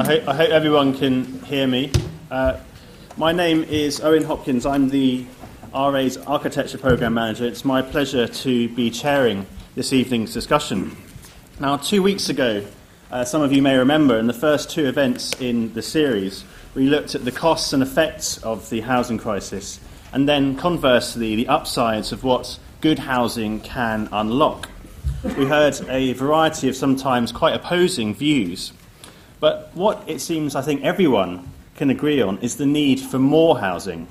I hope, I hope everyone can hear me. Uh, my name is Owen Hopkins. I'm the RA's Architecture Programme Manager. It's my pleasure to be chairing this evening's discussion. Now, two weeks ago, uh, some of you may remember, in the first two events in the series, we looked at the costs and effects of the housing crisis, and then conversely, the upsides of what good housing can unlock. We heard a variety of sometimes quite opposing views but what it seems I think everyone can agree on is the need for more housing.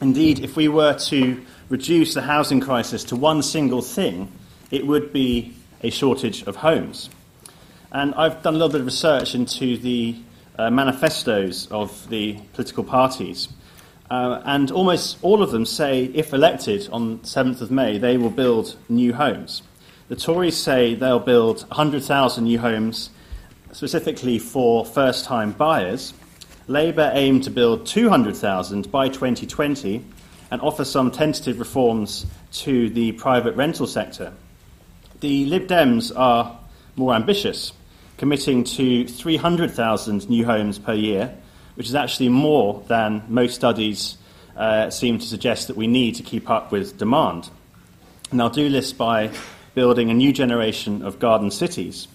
Indeed, if we were to reduce the housing crisis to one single thing, it would be a shortage of homes. And I've done a little bit of research into the uh, manifestos of the political parties. Uh, and almost all of them say, if elected on 7th of May, they will build new homes. The Tories say they'll build 100,000 new homes specifically for first time buyers, Labour aimed to build 200,000 by 2020 and offer some tentative reforms to the private rental sector. The Lib Dems are more ambitious, committing to 300,000 new homes per year, which is actually more than most studies uh, seem to suggest that we need to keep up with demand. And they'll do this by building a new generation of garden cities.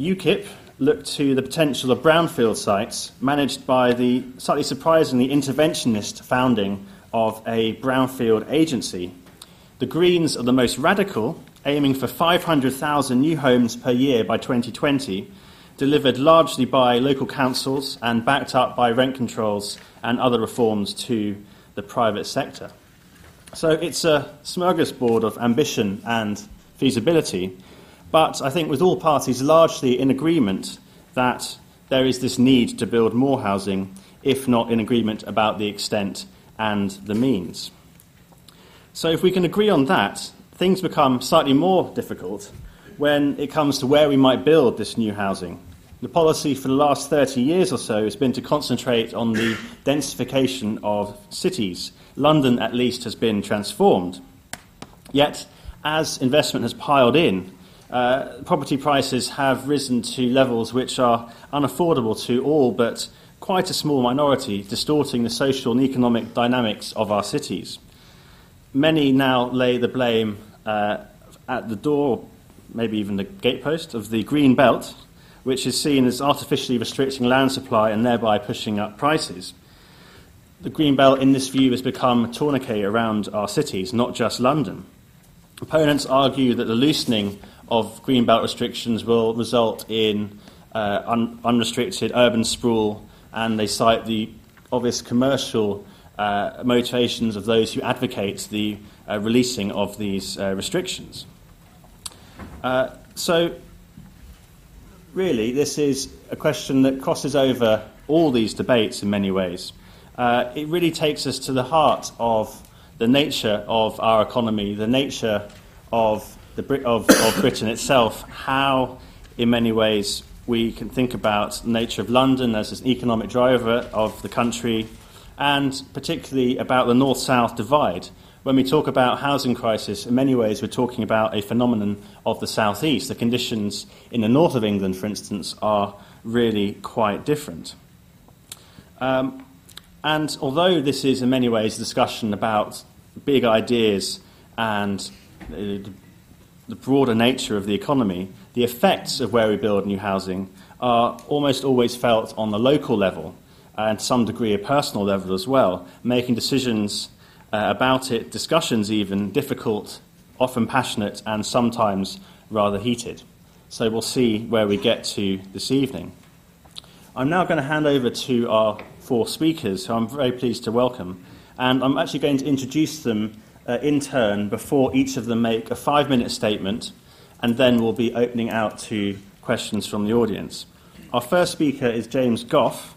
UKIP looked to the potential of brownfield sites managed by the slightly surprisingly interventionist founding of a brownfield agency. The Greens are the most radical, aiming for 500,000 new homes per year by 2020, delivered largely by local councils and backed up by rent controls and other reforms to the private sector. So it's a smorgasbord of ambition and feasibility. But I think with all parties largely in agreement that there is this need to build more housing, if not in agreement about the extent and the means. So if we can agree on that, things become slightly more difficult when it comes to where we might build this new housing. The policy for the last 30 years or so has been to concentrate on the densification of cities. London, at least, has been transformed. Yet, as investment has piled in, uh, property prices have risen to levels which are unaffordable to all but quite a small minority, distorting the social and economic dynamics of our cities. Many now lay the blame uh, at the door, maybe even the gatepost, of the green belt, which is seen as artificially restricting land supply and thereby pushing up prices. The green belt, in this view, has become a tourniquet around our cities, not just London. Opponents argue that the loosening of greenbelt restrictions will result in uh, un- unrestricted urban sprawl, and they cite the obvious commercial uh, motivations of those who advocate the uh, releasing of these uh, restrictions. Uh, so, really, this is a question that crosses over all these debates in many ways. Uh, it really takes us to the heart of the nature of our economy, the nature of the, of, of Britain itself, how, in many ways, we can think about the nature of London as an economic driver of the country, and particularly about the north south divide. When we talk about housing crisis, in many ways, we're talking about a phenomenon of the southeast. The conditions in the north of England, for instance, are really quite different. Um, and although this is, in many ways, a discussion about big ideas and uh, the broader nature of the economy, the effects of where we build new housing are almost always felt on the local level and to some degree a personal level as well, making decisions uh, about it, discussions even, difficult, often passionate, and sometimes rather heated. So we'll see where we get to this evening. I'm now going to hand over to our four speakers, who I'm very pleased to welcome, and I'm actually going to introduce them uh, in turn before each of them make a five minute statement, and then we'll be opening out to questions from the audience. Our first speaker is James Goff.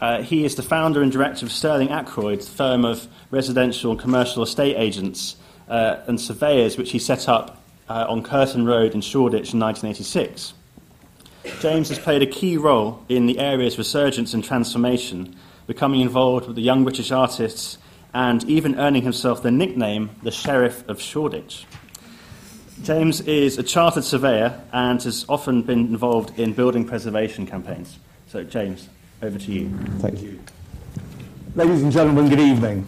Uh, he is the founder and director of Stirling Ackroyd, the firm of residential and commercial estate agents uh, and surveyors, which he set up uh, on Curtain Road in Shoreditch in 1986. James has played a key role in the area's resurgence and transformation, becoming involved with the young British artists and even earning himself the nickname the Sheriff of Shoreditch. James is a chartered surveyor and has often been involved in building preservation campaigns. So, James, over to you. Thank you. Ladies and gentlemen, good evening.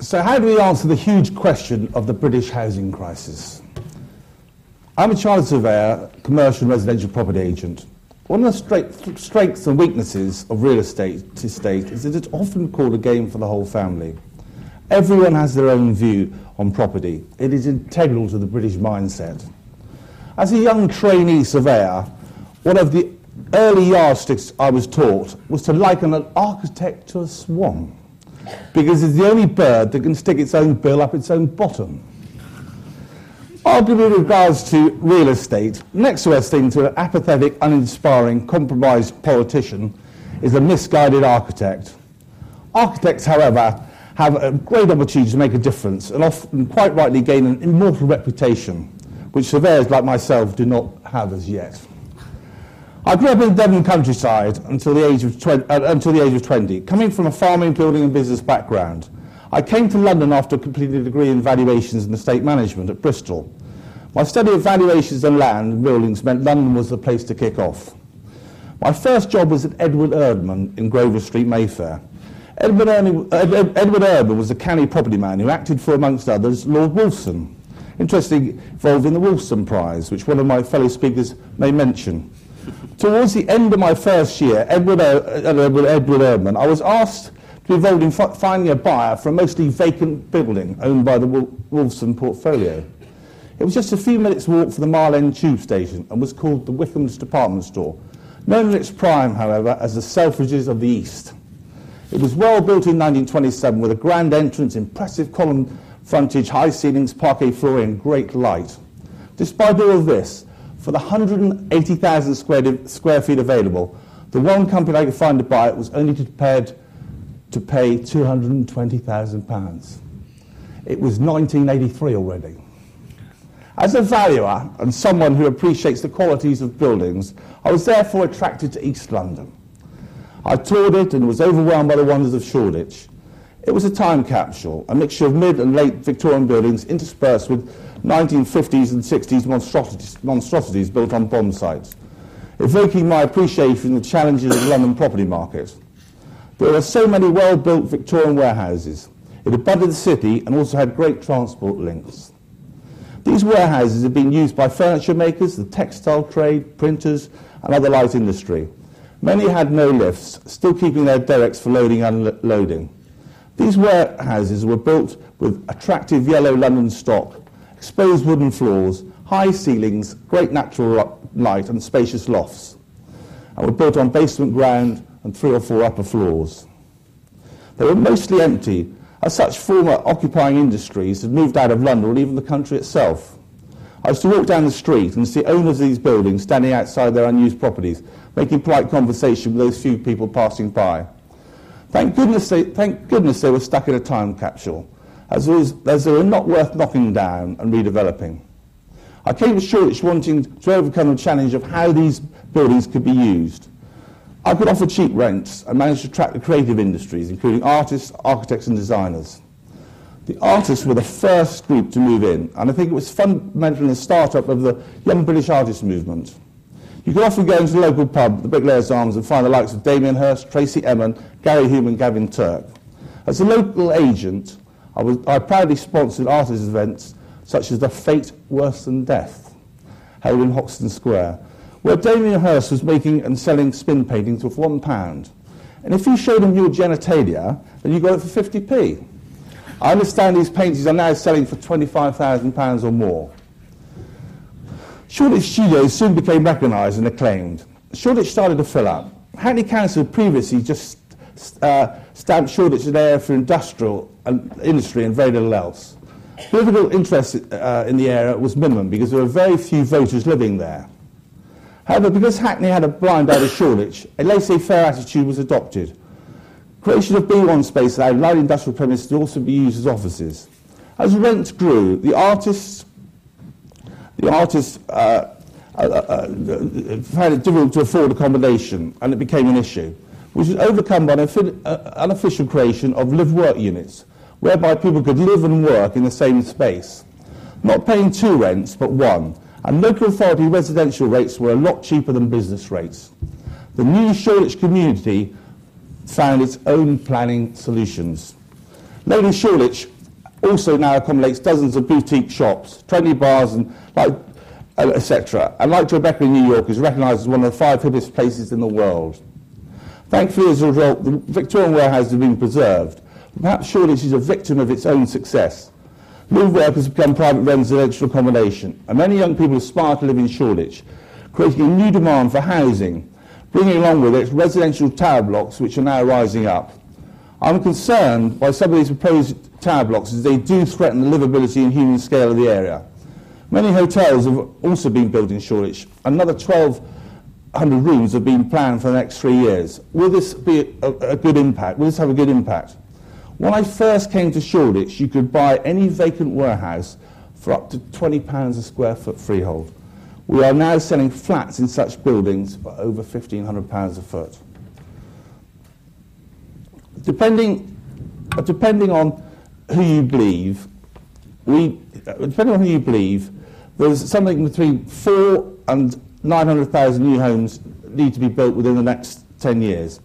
So, how do we answer the huge question of the British housing crisis? I'm a chartered surveyor, commercial and residential property agent. One of the strengths and weaknesses of real estate estate is that it's often called a game for the whole family. Everyone has their own view on property. It is integral to the British mindset. As a young trainee surveyor, one of the early yardsticks I was taught was to liken an architect to a swan, because it's the only bird that can stick its own bill up its own bottom. Arguably, with regards to real estate, next best thing to an apathetic, uninspiring, compromised politician is a misguided architect. Architects, however, have a great opportunity to make a difference and often quite rightly gain an immortal reputation, which surveyors like myself do not have as yet. I grew up in the Devon countryside until the, age of 20, uh, until the age of 20, coming from a farming, building and business background. I came to London after completing a degree in valuations and estate management at Bristol. My study of valuations and land and buildings meant London was the place to kick off. My first job was at Edward Erdman in Grosvenor Street, Mayfair. Edward, Ernie, Edward Erdman was a canny property man who acted for, amongst others, Lord Wolfson. Interesting, involved in the Wolfson Prize, which one of my fellow speakers may mention. Towards the end of my first year, Edward, er, uh, Edward, Edward Erdman, I was asked to be involved in finding a buyer for a mostly vacant building owned by the Wolfson portfolio. It was just a few minutes' walk from the Mile End tube station and was called the Wickham's Department Store, known in its prime, however, as the Selfridges of the East. It was well built in 1927 with a grand entrance, impressive column frontage, high ceilings, parquet flooring, and great light. Despite all of this, for the 180,000 square, square feet available, the one company I could find to buy it was only prepared to pay £220,000. It was 1983 already. As a valuer and someone who appreciates the qualities of buildings, I was therefore attracted to East London. I toured it and was overwhelmed by the wonders of Shoreditch. It was a time capsule, a mixture of mid and late Victorian buildings interspersed with 1950s and 60s monstrosities, monstrosities built on bomb sites, evoking my appreciation of the challenges of the London property market. There are so many well-built Victorian warehouses. It abutted the city and also had great transport links. These warehouses have been used by furniture makers, the textile trade, printers, and other light industry. Many had no lifts, still keeping their derricks for loading and unloading. These warehouses were built with attractive yellow London stock, exposed wooden floors, high ceilings, great natural light and spacious lofts, and were built on basement ground and three or four upper floors. They were mostly empty, as such former occupying industries had moved out of London or even the country itself. I used to walk down the street and see owners of these buildings standing outside their unused properties, making polite conversation with those few people passing by. Thank goodness they, thank goodness they were stuck in a time capsule, as, was, as they were not worth knocking down and redeveloping. I came to Shoreditch wanting to overcome the challenge of how these buildings could be used. I could offer cheap rents and manage to attract the creative industries, including artists, architects and designers. The artists were the first group to move in, and I think it was fundamentally the start-up of the young British artist movement. You can often go into the local pub, the Bricklayers Arms, and find the likes of Damien Hirst, Tracey Emin, Gary Hume and Gavin Turk. As a local agent, I, was, I proudly sponsored artist events such as the Fate Worse Than Death, held in Hoxton Square, where Damien Hirst was making and selling spin paintings for one pound. And if you showed him your genitalia, then you got it for 50p. I understand these paintings are now selling for £25,000 or more. Shoreditch Studios soon became recognised and acclaimed. Shoreditch started to fill up. Hackney Council previously just uh, stamped Shoreditch an area for industrial and industry and very little else. Political interest uh, in the area was minimum because there were very few voters living there. However, because Hackney had a blind eye to Shoreditch, a laissez-faire attitude was adopted. Creation of B1 space allowed industrial premises to also be used as offices. As rents grew, the artists, the artists uh, uh, uh, found it difficult to afford accommodation, and it became an issue, which was overcome by an uh, unofficial creation of live-work units, whereby people could live and work in the same space. not paying two rents, but one, and local authority residential rates were a lot cheaper than business rates. The new Shoreditch community found its own planning solutions. Lady Shoreditch also now accommodates dozens of boutique shops, trendy bars, and like, uh, etc. And like Tribeca in New York, is recognised as one of the five hippest places in the world. Thankfully, as a result, the Victorian warehouse has been preserved. Perhaps Shoreditch is a victim of its own success. Move work has become private residential accommodation, and many young people aspire to live in Shoreditch, creating a new demand for housing, bringing along with it residential tower blocks which are now rising up. I'm concerned by some of these proposed tower blocks as they do threaten the livability and human scale of the area. Many hotels have also been built in Shoreditch. Another 1,200 rooms have been planned for the next three years. Will this be a, a good impact? Will this have a good impact? When I first came to Shoreditch, you could buy any vacant warehouse for up to £20 a square foot freehold. We are now selling flats in such buildings for over £1,500 a foot. Depending, uh, depending on who you believe, we, uh, depending on who you believe, there's something between four and 900,000 new homes need to be built within the next 10 years.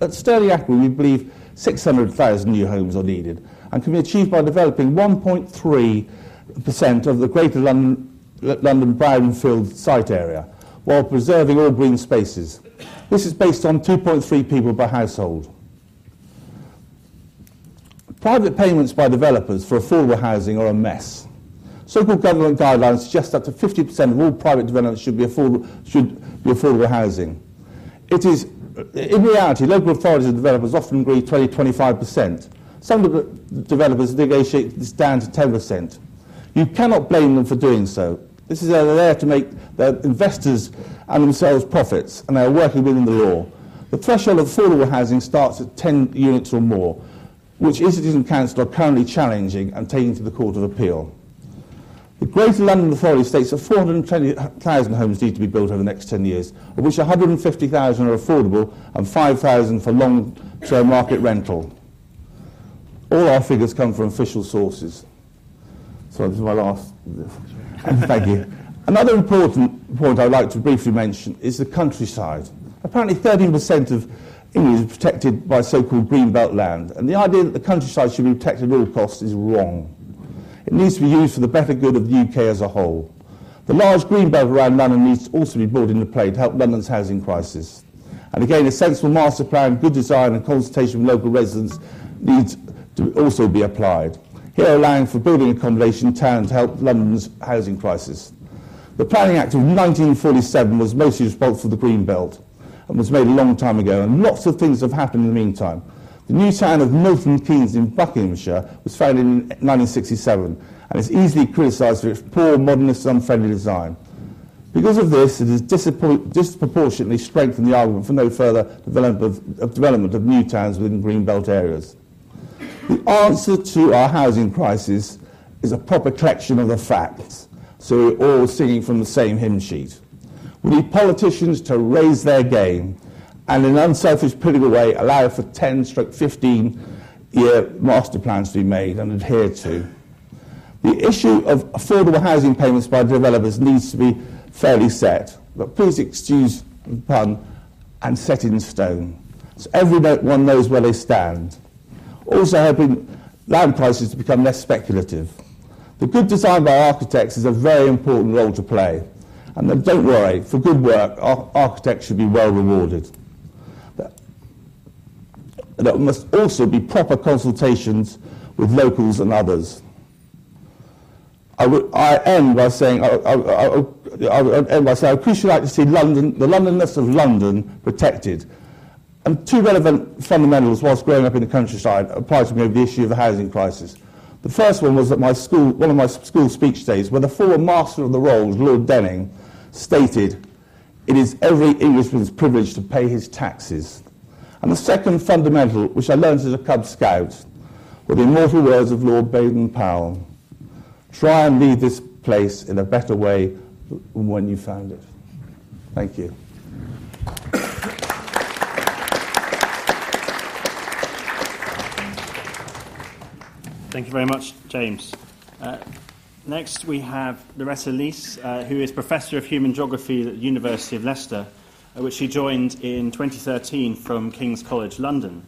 At, Stirling Ackroyd, we believe 600,000 new homes are needed and can be achieved by developing 1.3% of the Greater London, London brownfield site area while preserving all green spaces. This is based on 2.3 people per household. Private payments by developers for affordable housing are a mess. So-called government guidelines suggest up to 50% of all private developments should be affordable, should be affordable housing. It is in reality, local authorities and developers often agree 20 25%. Some de developers negotiate this down to 10%. You cannot blame them for doing so. This is, there to make their investors and themselves profits, and they are working within the law. The threshold of affordable housing starts at 10 units or more, which Institute and Council are currently challenging and taking to the Court of Appeal. The Greater London Authority states that 420,000 homes need to be built over the next 10 years, of which 150,000 are affordable and 5,000 for long-term market rental. All our figures come from official sources. So this is my last. Thank you. Another important point I'd like to briefly mention is the countryside. Apparently 13% of England is protected by so-called greenbelt land, and the idea that the countryside should be protected at all costs is wrong. It needs to be used for the better good of the UK as a whole. The large green belt around London needs to also be brought into play to help London's housing crisis. And again, a sensible master plan, good design and consultation with local residents needs to also be applied. Here allowing for building accommodation in town to help London's housing crisis. The Planning Act of 1947 was mostly responsible for the Green Belt and was made a long time ago, and lots of things have happened in the meantime. The new town of Milton Keynes in Buckinghamshire was founded in 1967 and is easily criticised for its poor, modernist, unfriendly design. Because of this, it has disproportionately strengthened the argument for no further development of, of, development of new towns within greenbelt areas. The answer to our housing crisis is a proper collection of the facts, so we're all singing from the same hymn sheet. We need politicians to raise their game and in an unselfish political way allow for 10 stroke 15 year master plans to be made and adhered to. The issue of affordable housing payments by developers needs to be fairly set, but please excuse the pun, and set in stone. So everyone knows where they stand. Also helping land prices to become less speculative. The good design by architects is a very important role to play. And don't worry, for good work, architects should be well rewarded there must also be proper consultations with locals and others. I, would, I end by saying, I, I, I, would end by saying, I appreciate like to see London, the Londonness of London protected. And two relevant fundamentals whilst growing up in the countryside applied to me over the issue of the housing crisis. The first one was that my school, one of my school speech days, where the former master of the rolls, Lord Denning, stated, it is every Englishman's privilege to pay his taxes. And the second fundamental, which I learned as a Cub Scout, were the immortal words of Lord Baden-Powell. Try and leave this place in a better way than when you found it. Thank you. Thank you very much, James. Uh, Next, we have Loretta Lees, uh, who is Professor of Human Geography at the University of Leicester, uh, which she joined in 2013 from King's College London.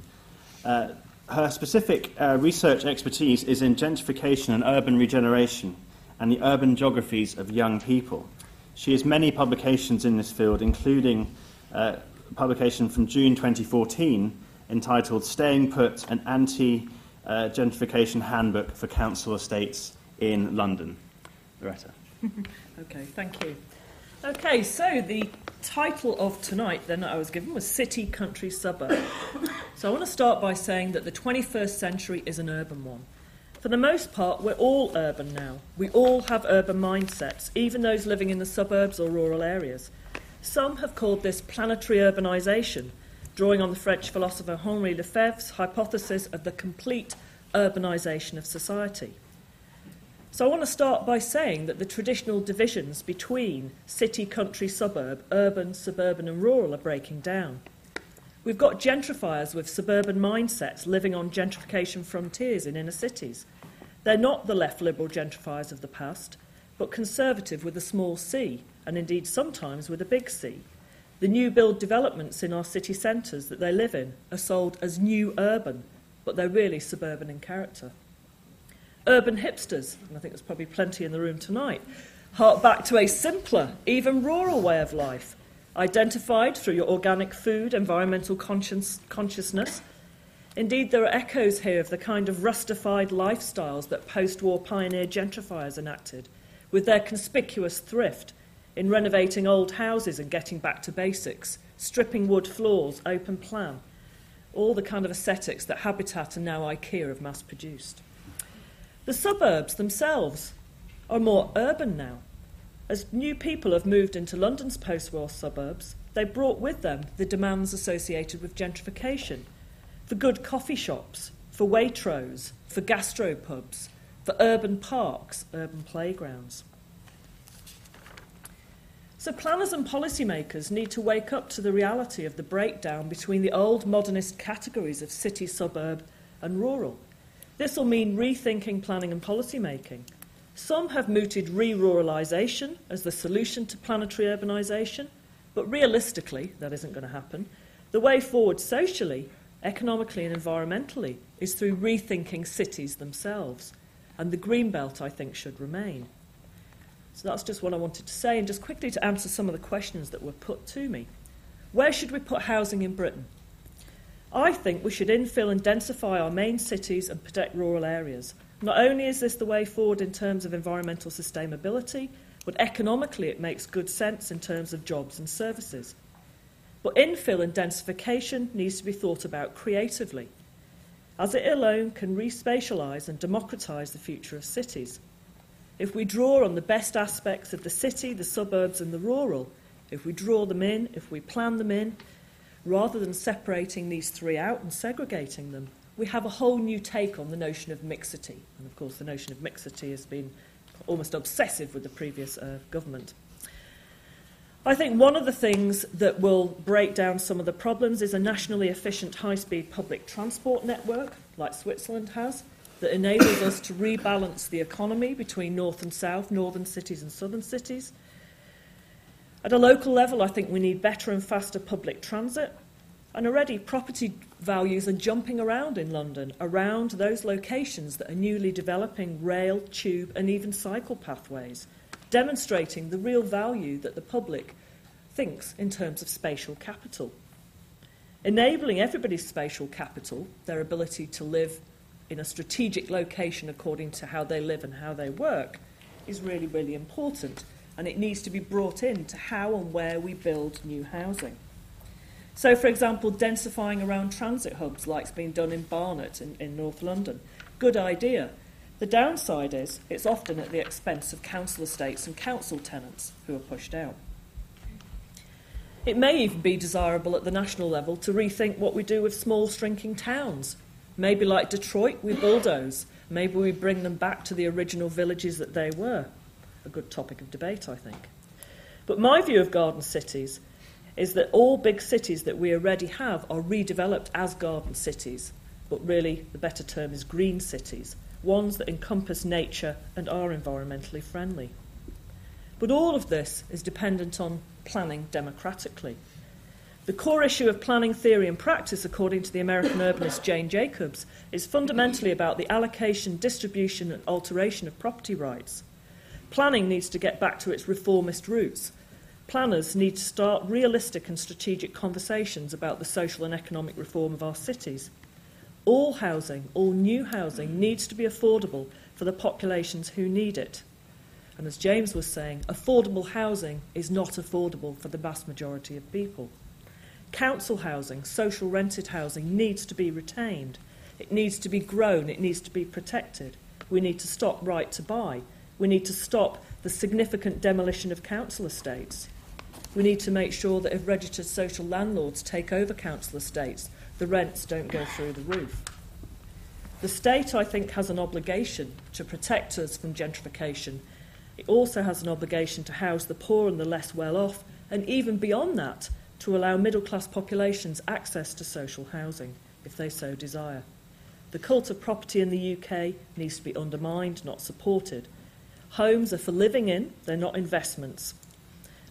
Uh, her specific uh, research expertise is in gentrification and urban regeneration and the urban geographies of young people. She has many publications in this field, including uh, a publication from June 2014 entitled Staying Put An Anti Uh, gentrification Handbook for Council Estates in London. Loretta. okay, thank you. Okay, so the title of tonight then I was given was City, Country, Suburb. so I want to start by saying that the 21st century is an urban one. For the most part, we're all urban now. We all have urban mindsets, even those living in the suburbs or rural areas. Some have called this planetary urbanisation, drawing on the French philosopher Henri Lefebvre's hypothesis of the complete urbanisation of society. So I want to start by saying that the traditional divisions between city, country, suburb, urban, suburban, and rural are breaking down. We've got gentrifiers with suburban mindsets living on gentrification frontiers in inner cities. They're not the left liberal gentrifiers of the past, but conservative with a small c, and indeed sometimes with a big C. The new build developments in our city centres that they live in are sold as new urban, but they're really suburban in character. Urban hipsters, and I think there's probably plenty in the room tonight, hark back to a simpler, even rural way of life, identified through your organic food, environmental conscience, consciousness. Indeed, there are echoes here of the kind of rustified lifestyles that post war pioneer gentrifiers enacted, with their conspicuous thrift in renovating old houses and getting back to basics, stripping wood floors, open plan, all the kind of aesthetics that Habitat and now IKEA have mass produced. The suburbs themselves are more urban now. As new people have moved into London's post war suburbs, they brought with them the demands associated with gentrification for good coffee shops, for Waitrose, for gastropubs, for urban parks, urban playgrounds. So, planners and policymakers need to wake up to the reality of the breakdown between the old modernist categories of city, suburb, and rural. This will mean rethinking planning and policy making. Some have mooted re ruralisation as the solution to planetary urbanisation, but realistically, that isn't going to happen. The way forward socially, economically, and environmentally is through rethinking cities themselves. And the green belt, I think, should remain. So that's just what I wanted to say. And just quickly to answer some of the questions that were put to me. Where should we put housing in Britain? I think we should infill and densify our main cities and protect rural areas. Not only is this the way forward in terms of environmental sustainability, but economically it makes good sense in terms of jobs and services. But infill and densification needs to be thought about creatively, as it alone can respatialise and democratise the future of cities. If we draw on the best aspects of the city, the suburbs, and the rural, if we draw them in, if we plan them in, rather than separating these three out and segregating them, we have a whole new take on the notion of mixity. And of course, the notion of mixity has been almost obsessive with the previous uh, government. I think one of the things that will break down some of the problems is a nationally efficient high speed public transport network, like Switzerland has, that enables us to rebalance the economy between north and south, northern cities and southern cities at a local level, I think we need better and faster public transit. And already, property values are jumping around in London, around those locations that are newly developing rail, tube, and even cycle pathways, demonstrating the real value that the public thinks in terms of spatial capital. Enabling everybody's spatial capital, their ability to live in a strategic location according to how they live and how they work, is really, really important and it needs to be brought in to how and where we build new housing. So, for example, densifying around transit hubs, like's been done in Barnet in, in North London. Good idea. The downside is it's often at the expense of council estates and council tenants who are pushed out. It may even be desirable at the national level to rethink what we do with small, shrinking towns. Maybe, like Detroit, we bulldoze. Maybe we bring them back to the original villages that they were a good topic of debate, I think. But my view of garden cities is that all big cities that we already have are redeveloped as garden cities, but really the better term is green cities, ones that encompass nature and are environmentally friendly. But all of this is dependent on planning democratically. The core issue of planning theory and practice, according to the American urbanist Jane Jacobs, is fundamentally about the allocation, distribution, and alteration of property rights. Planning needs to get back to its reformist roots. Planners need to start realistic and strategic conversations about the social and economic reform of our cities. All housing, all new housing, needs to be affordable for the populations who need it. And as James was saying, affordable housing is not affordable for the vast majority of people. Council housing, social rented housing, needs to be retained. It needs to be grown. It needs to be protected. We need to stop right to buy. We need to stop the significant demolition of council estates. We need to make sure that if registered social landlords take over council estates, the rents don't go through the roof. The state, I think, has an obligation to protect us from gentrification. It also has an obligation to house the poor and the less well off, and even beyond that, to allow middle class populations access to social housing if they so desire. The cult of property in the UK needs to be undermined, not supported. Homes are for living in, they're not investments.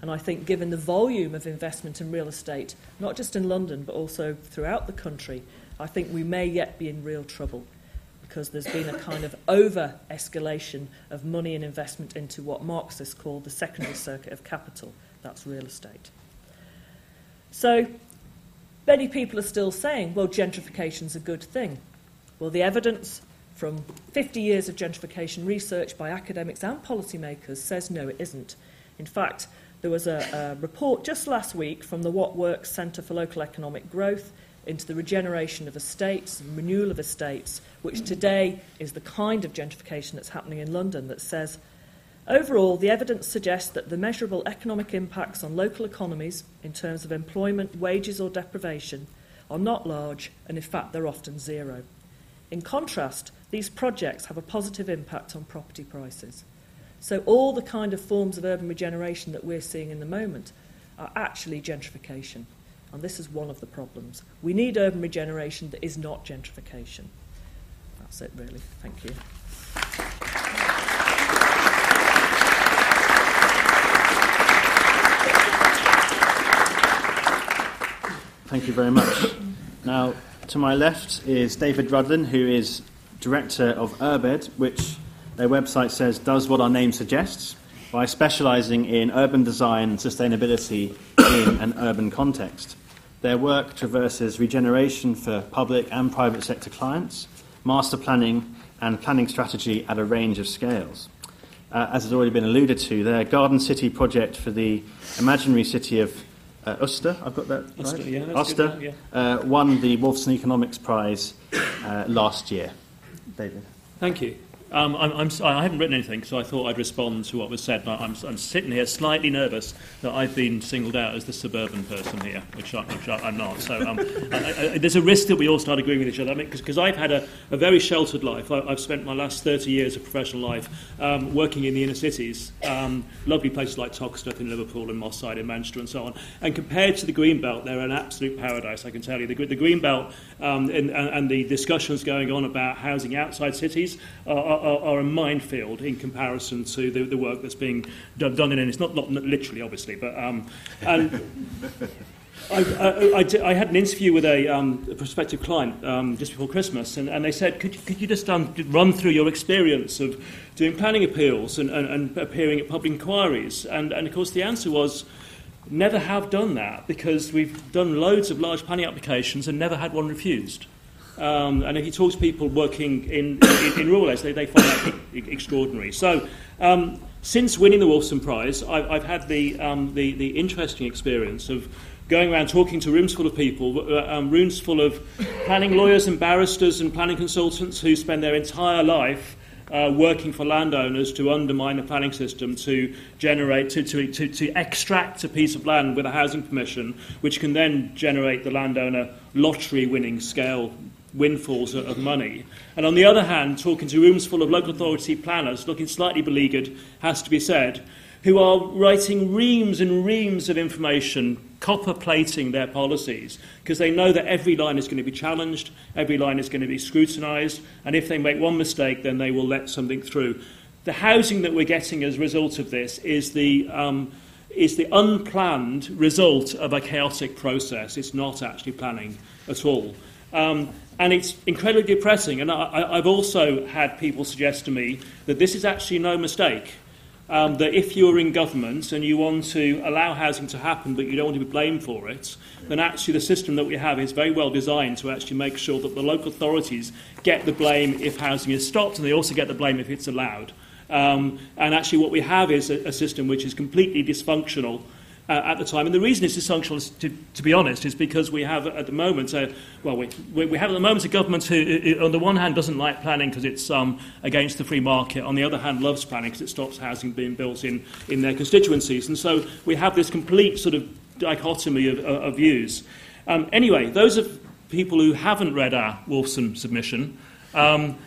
And I think, given the volume of investment in real estate, not just in London but also throughout the country, I think we may yet be in real trouble because there's been a kind of over escalation of money and investment into what Marxists call the secondary circuit of capital that's real estate. So many people are still saying, well, gentrification is a good thing. Well, the evidence from 50 years of gentrification research by academics and policymakers says no, it isn't. In fact, there was a, a report just last week from the What Works Centre for Local Economic Growth into the regeneration of estates and renewal of estates, which today is the kind of gentrification that's happening in London, that says Overall, the evidence suggests that the measurable economic impacts on local economies in terms of employment, wages, or deprivation are not large, and in fact, they're often zero. In contrast, these projects have a positive impact on property prices. So, all the kind of forms of urban regeneration that we're seeing in the moment are actually gentrification. And this is one of the problems. We need urban regeneration that is not gentrification. That's it, really. Thank you. Thank you very much. Now, to my left is David Rudlin, who is director of Urbed, which their website says does what our name suggests by specialising in urban design and sustainability in an urban context. Their work traverses regeneration for public and private sector clients, master planning, and planning strategy at a range of scales. Uh, as has already been alluded to, their Garden City project for the imaginary city of uh, Uster, I've got that Uster, right? yeah, Uster good, yeah. Uh, won the Wolfson Economics Prize uh, last year. David. Thank you. Um, I'm, I'm, si haven't written anything, so I thought I'd respond to what was said. I'm, I'm sitting here slightly nervous that I've been singled out as the suburban person here, which, I, which I, am not. So um, I, I, there's a risk that we all start agreeing with each other. Because I mean, I've had a, a, very sheltered life. I, have spent my last 30 years of professional life um, working in the inner cities, um, lovely places like Toxteth in Liverpool and Moss Side in Manchester and so on. And compared to the Green Belt, they're an absolute paradise, I can tell you. The, the Green Belt um, and, and, the discussions going on about housing outside cities are, are, are a minefield in comparison to the, the work that's being done, done in it. It's not, not literally, obviously, but um, and I, I, I, had an interview with a, um, a prospective client um, just before Christmas, and, and they said, could could you just um, run through your experience of doing planning appeals and, and, and appearing at public inquiries? And, and of course, the answer was, never have done that because we've done loads of large planning applications and never had one refused. Um, and if you talk to people working in, in, in rural areas, they, they find that extraordinary. So, um, since winning the Wolfson Prize, I've, I've had the, um, the, the interesting experience of going around talking to rooms full of people, uh, um, rooms full of planning lawyers and barristers and planning consultants who spend their entire life uh, working for landowners to undermine the planning system to generate, to, to, to, to extract a piece of land with a housing permission, which can then generate the landowner lottery winning scale windfalls of money. And on the other hand, talking to rooms full of local authority planners, looking slightly beleaguered, has to be said, who are writing reams and reams of information copper plating their policies because they know that every line is going to be challenged, every line is going to be scrutinised, and if they make one mistake, then they will let something through. The housing that we're getting as a result of this is the, um, is the unplanned result of a chaotic process. It's not actually planning at all. Um, and it's incredibly depressing. And I, I've also had people suggest to me that this is actually no mistake. Um, that if you're in government and you want to allow housing to happen but you don't want to be blamed for it, then actually the system that we have is very well designed to actually make sure that the local authorities get the blame if housing is stopped and they also get the blame if it's allowed. Um, and actually what we have is a, a system which is completely dysfunctional uh, at the time. And the reason it's dysfunctional, to, to be honest, is because we have at the moment, uh, well, we, we have at the moment a government who, on the one hand, doesn't like planning because it's um, against the free market, on the other hand, loves planning because it stops housing being built in, in their constituencies. And so we have this complete sort of dichotomy of, of views. Um, anyway, those of people who haven't read our Wolfson submission, um,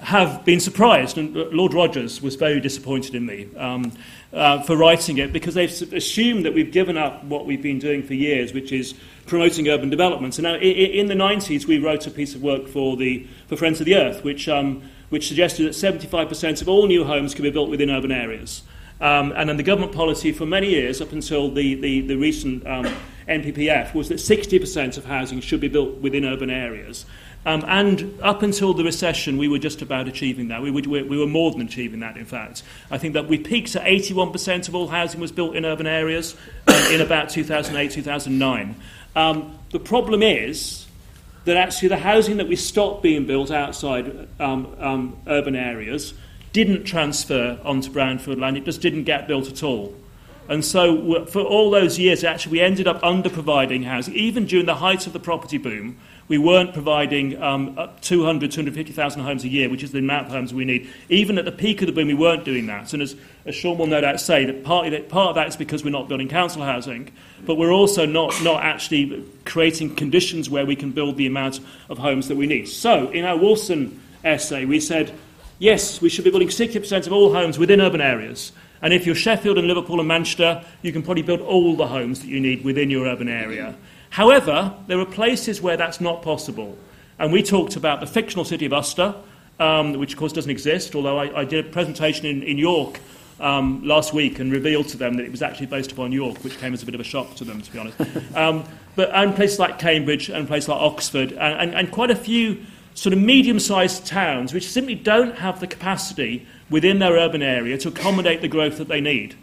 have been surprised, and Lord Rogers was very disappointed in me um, uh, for writing it because they've assumed that we've given up what we've been doing for years, which is promoting urban development. So now, in the 90s, we wrote a piece of work for, the, for Friends of the Earth, which, um, which suggested that 75% of all new homes can be built within urban areas. Um, and then the government policy for many years, up until the, the, the recent um, NPPF, was that 60% of housing should be built within urban areas. Um, and up until the recession, we were just about achieving that. We were, we were more than achieving that, in fact. I think that we peaked at 81% of all housing was built in urban areas uh, in about 2008, 2009. Um, the problem is that actually the housing that we stopped being built outside um, um, urban areas didn't transfer onto brownfield land. It just didn't get built at all. And so for all those years, actually, we ended up under providing housing. Even during the height of the property boom, we weren't providing um, 200, 250,000 homes a year, which is the amount of homes we need. Even at the peak of the boom, we weren't doing that. And as, as Shaun will no doubt say, that partly that, part of that is because we're not building council housing, but we're also not, not actually creating conditions where we can build the amount of homes that we need. So in our Wolfson essay, we said, yes, we should be building 60% of all homes within urban areas. And if you're Sheffield and Liverpool and Manchester, you can probably build all the homes that you need within your urban area. However, there are places where that's not possible. And we talked about the fictional city of Uster, um, which of course doesn't exist, although I, I did a presentation in, in York um, last week and revealed to them that it was actually based upon York, which came as a bit of a shock to them, to be honest. Um, but and places like Cambridge and places like Oxford and, and, and quite a few sort of medium-sized towns which simply don't have the capacity within their urban area to accommodate the growth that they need.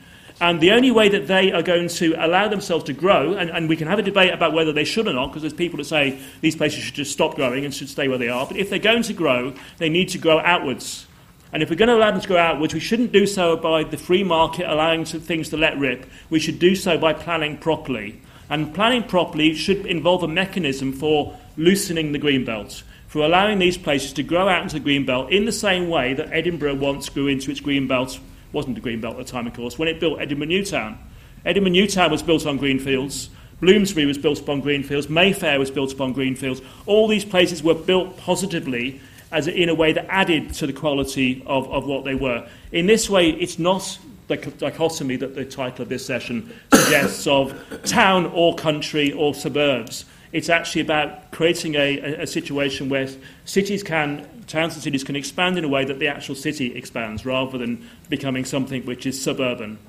And the only way that they are going to allow themselves to grow, and, and we can have a debate about whether they should or not, because there's people that say these places should just stop growing and should stay where they are, but if they're going to grow, they need to grow outwards. And if we're going to allow them to grow outwards, we shouldn't do so by the free market allowing things to let rip. We should do so by planning properly. And planning properly should involve a mechanism for loosening the green belt, for allowing these places to grow out into the green belt in the same way that Edinburgh once grew into its green belt wasn't a green belt at the time, of course, when it built Edinburgh Newtown. Edinburgh Newtown was built on greenfields. Bloomsbury was built upon greenfields. Mayfair was built upon greenfields. All these places were built positively as in a way that added to the quality of, of what they were. In this way, it's not the dichotomy that the title of this session suggests of town or country or suburbs. It's actually about creating a, a, a situation where cities can towns and cities can expand in a way that the actual city expands rather than becoming something which is suburban.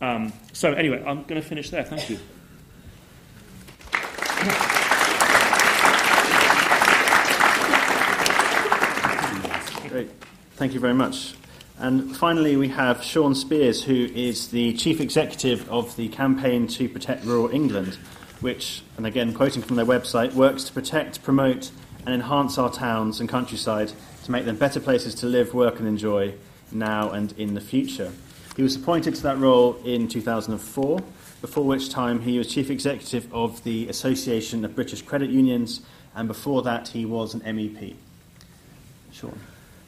Um, so, anyway, I'm going to finish there. Thank you. Great. Thank you very much. And finally, we have Shaun Spiers, who is the Chief Executive of the Campaign to Protect Rural England, which, and again, quoting from their website, works to protect, promote, and enhance our towns and countryside to make them better places to live, work, and enjoy now and in the future. He was appointed to that role in 2004, before which time he was chief executive of the Association of British Credit Unions, and before that he was an MEP. Shaun.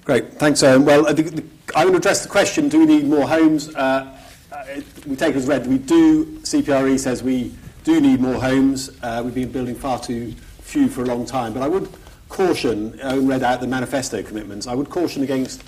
Great, thanks, Owen. Well, I'm going to address the question do we need more homes? Uh, we take it as read we do. CPRE says we do need more homes. Uh, we've been building far too few for a long time, but I would caution, Owen read out the manifesto commitments, I would caution against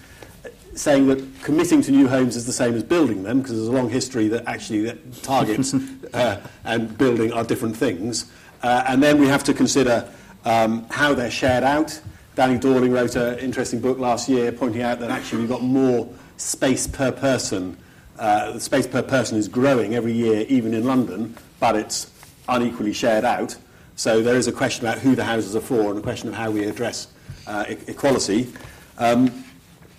saying that committing to new homes is the same as building them, because there's a long history that actually that targets uh, and building are different things. Uh, and then we have to consider um, how they're shared out. Danny Dorling wrote an interesting book last year pointing out that actually we've got more space per person. Uh, the space per person is growing every year, even in London, but it's unequally shared out. So there is a question about who the houses are for and a question of how we address uh, e- equality. Um,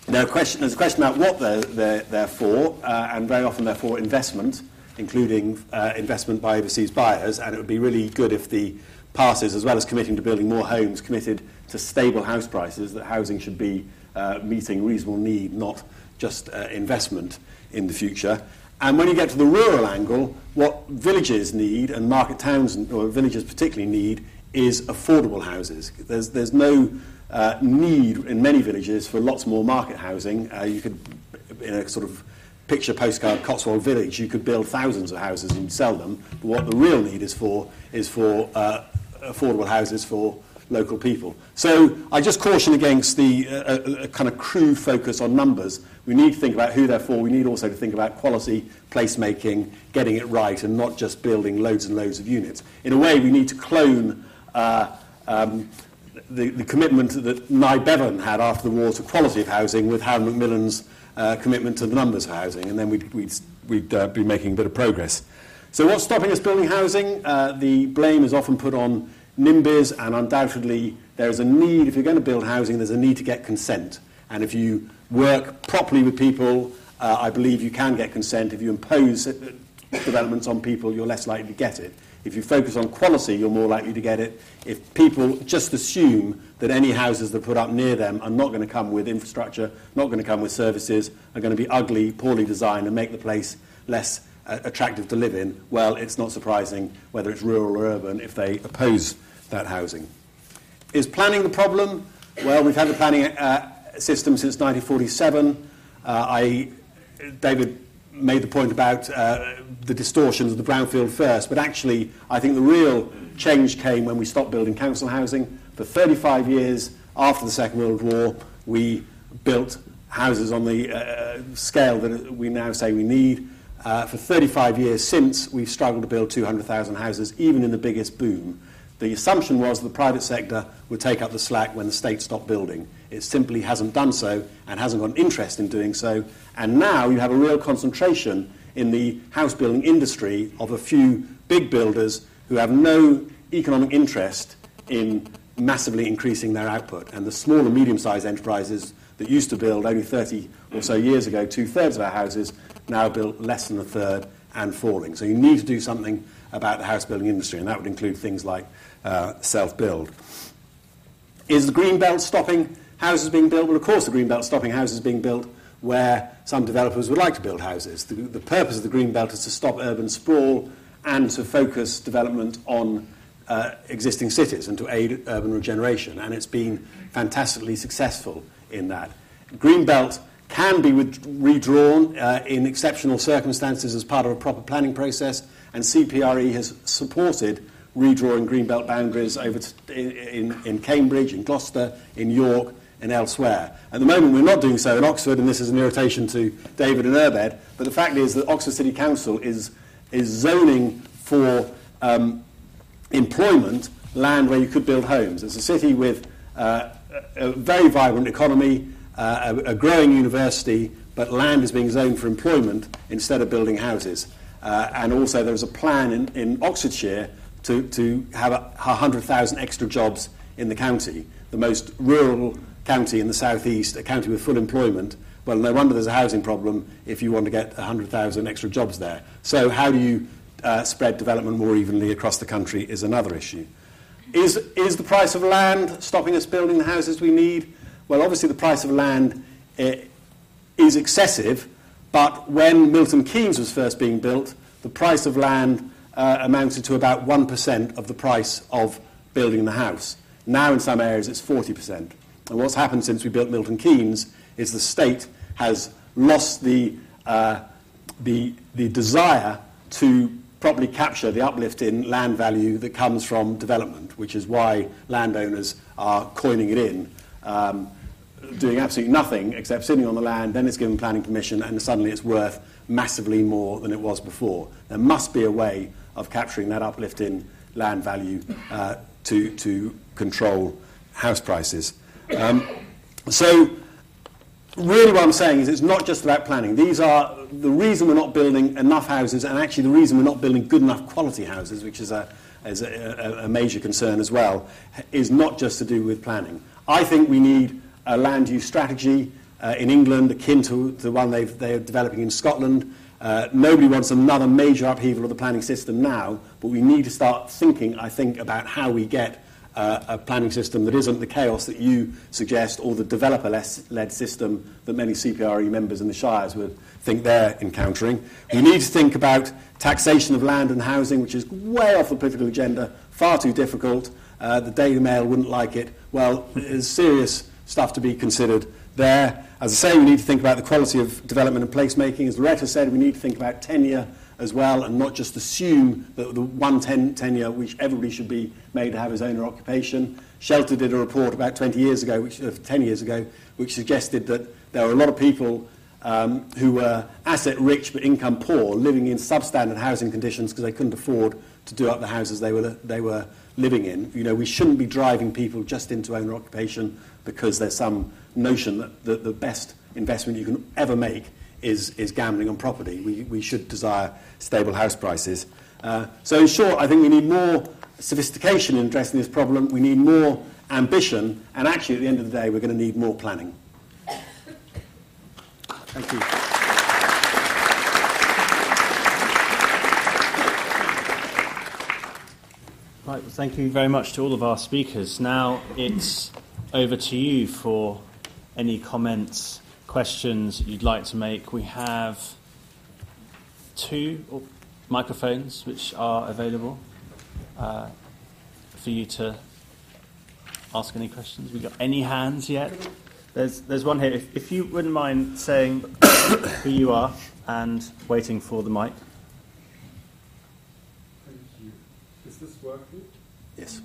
there question, there's a question about what they're, they're, they're for, uh, and very often they're for investment, including uh, investment by overseas buyers, and it would be really good if the passes, as well as committing to building more homes, committed to stable house prices, that housing should be uh, meeting reasonable need, not just uh, investment in the future. And when you get to the rural angle, what villages need, and market towns, or villages particularly need, is affordable houses. There's, there's no uh, need in many villages for lots more market housing. Uh, you could, in a sort of picture postcard Cotswold village, you could build thousands of houses and sell them. But what the real need is for is for uh, affordable houses for local people. So I just caution against the uh, uh, kind of crude focus on numbers. We need to think about who they're for. We need also to think about quality, placemaking, getting it right, and not just building loads and loads of units. In a way, we need to clone uh, um, the, the commitment that Nye Bevan had after the war to quality of housing with Harold Macmillan's uh, commitment to the numbers of housing, and then we'd, we'd, we'd uh, be making a bit of progress. So what's stopping us building housing? Uh, the blame is often put on NIMBYs, and undoubtedly there is a need, if you're going to build housing, there's a need to get consent. And if you work properly with people, uh, I believe you can get consent. If you impose uh, developments on people, you're less likely to get it. If you focus on quality, you're more likely to get it. If people just assume that any houses that are put up near them are not going to come with infrastructure, not going to come with services, are going to be ugly, poorly designed, and make the place less uh, attractive to live in, well, it's not surprising whether it's rural or urban if they oppose that housing. Is planning the problem? Well, we've had the planning uh, system since 1947. Uh, I, David made the point about uh, the distortions of the brownfield first, but actually, I think the real change came when we stopped building council housing. For 35 years after the Second World War, we built houses on the uh, scale that we now say we need. Uh, for 35 years since, we've struggled to build 200,000 houses, even in the biggest boom. The assumption was the private sector would take up the slack when the state stopped building. It simply hasn't done so and hasn't got an interest in doing so. And now you have a real concentration in the house building industry of a few big builders who have no economic interest in massively increasing their output. And the small and medium sized enterprises that used to build only 30 or so years ago, two thirds of our houses, now built less than a third and falling. So you need to do something about the house building industry, and that would include things like uh, self build. Is the green belt stopping houses being built? Well, of course, the green belt stopping houses being built where some developers would like to build houses. The, the purpose of the green belt is to stop urban sprawl and to focus development on uh, existing cities and to aid urban regeneration, and it's been fantastically successful in that. Green belt can be with, redrawn uh, in exceptional circumstances as part of a proper planning process, and CPRE has supported redrawing greenbelt boundaries over in, in, in Cambridge, in Gloucester, in York, and elsewhere. At the moment, we're not doing so in Oxford, and this is an irritation to David and Urbed, but the fact is that Oxford City Council is, is zoning for um, employment land where you could build homes. It's a city with uh, a very vibrant economy, uh, a, a growing university, but land is being zoned for employment instead of building houses. Uh, and also, there's a plan in, in Oxfordshire to, to have 100,000 extra jobs in the county, the most rural county in the southeast, a county with full employment. Well, no wonder there's a housing problem if you want to get 100,000 extra jobs there. So, how do you uh, spread development more evenly across the country is another issue. Is, is the price of land stopping us building the houses we need? Well, obviously, the price of land uh, is excessive, but when Milton Keynes was first being built, the price of land uh, amounted to about 1% of the price of building the house. Now, in some areas, it's 40%. And what's happened since we built Milton Keynes is the state has lost the, uh, the, the desire to properly capture the uplift in land value that comes from development, which is why landowners are coining it in. Um, doing absolutely nothing except sitting on the land, then it's given planning permission, and suddenly it's worth massively more than it was before. There must be a way of capturing that uplift in land value uh, to, to control house prices. Um, so, really, what I'm saying is it's not just about planning. These are the reason we're not building enough houses, and actually the reason we're not building good enough quality houses, which is a, is a, a, major concern as well, is not just to do with planning. I think we need a land use strategy uh, in England akin to the one they're developing in Scotland. Uh, nobody wants another major upheaval of the planning system now, but we need to start thinking, I think, about how we get uh, a planning system that isn't the chaos that you suggest or the developer-led system that many CPRE members in the Shires would think they're encountering. We need to think about taxation of land and housing, which is way off the political agenda, far too difficult. Uh, the Daily Mail wouldn't like it. Well, there's serious stuff to be considered there. As I say, we need to think about the quality of development and placemaking. As Loretta said, we need to think about tenure as well and not just assume that the one ten, tenure which everybody should be made to have his owner occupation. Shelter did a report about 20 years ago, which, uh, 10 years ago, which suggested that there were a lot of people um, who were asset rich but income poor, living in substandard housing conditions because they couldn't afford to do up the houses they were, they were living in. You know, we shouldn't be driving people just into owner occupation because there's some notion that, that the best investment you can ever make is, is gambling on property. We, we should desire stable house prices. Uh, so in short, I think we need more sophistication in addressing this problem. We need more ambition. And actually, at the end of the day, we're going to need more planning. Thank you. Right, well, thank you very much to all of our speakers. Now it's over to you for any comments, questions you'd like to make. We have two microphones which are available uh, for you to ask any questions. We got any hands yet? There's, there's one here. If, if you wouldn't mind saying who you are and waiting for the mic. Thank you. Is this working? Yes.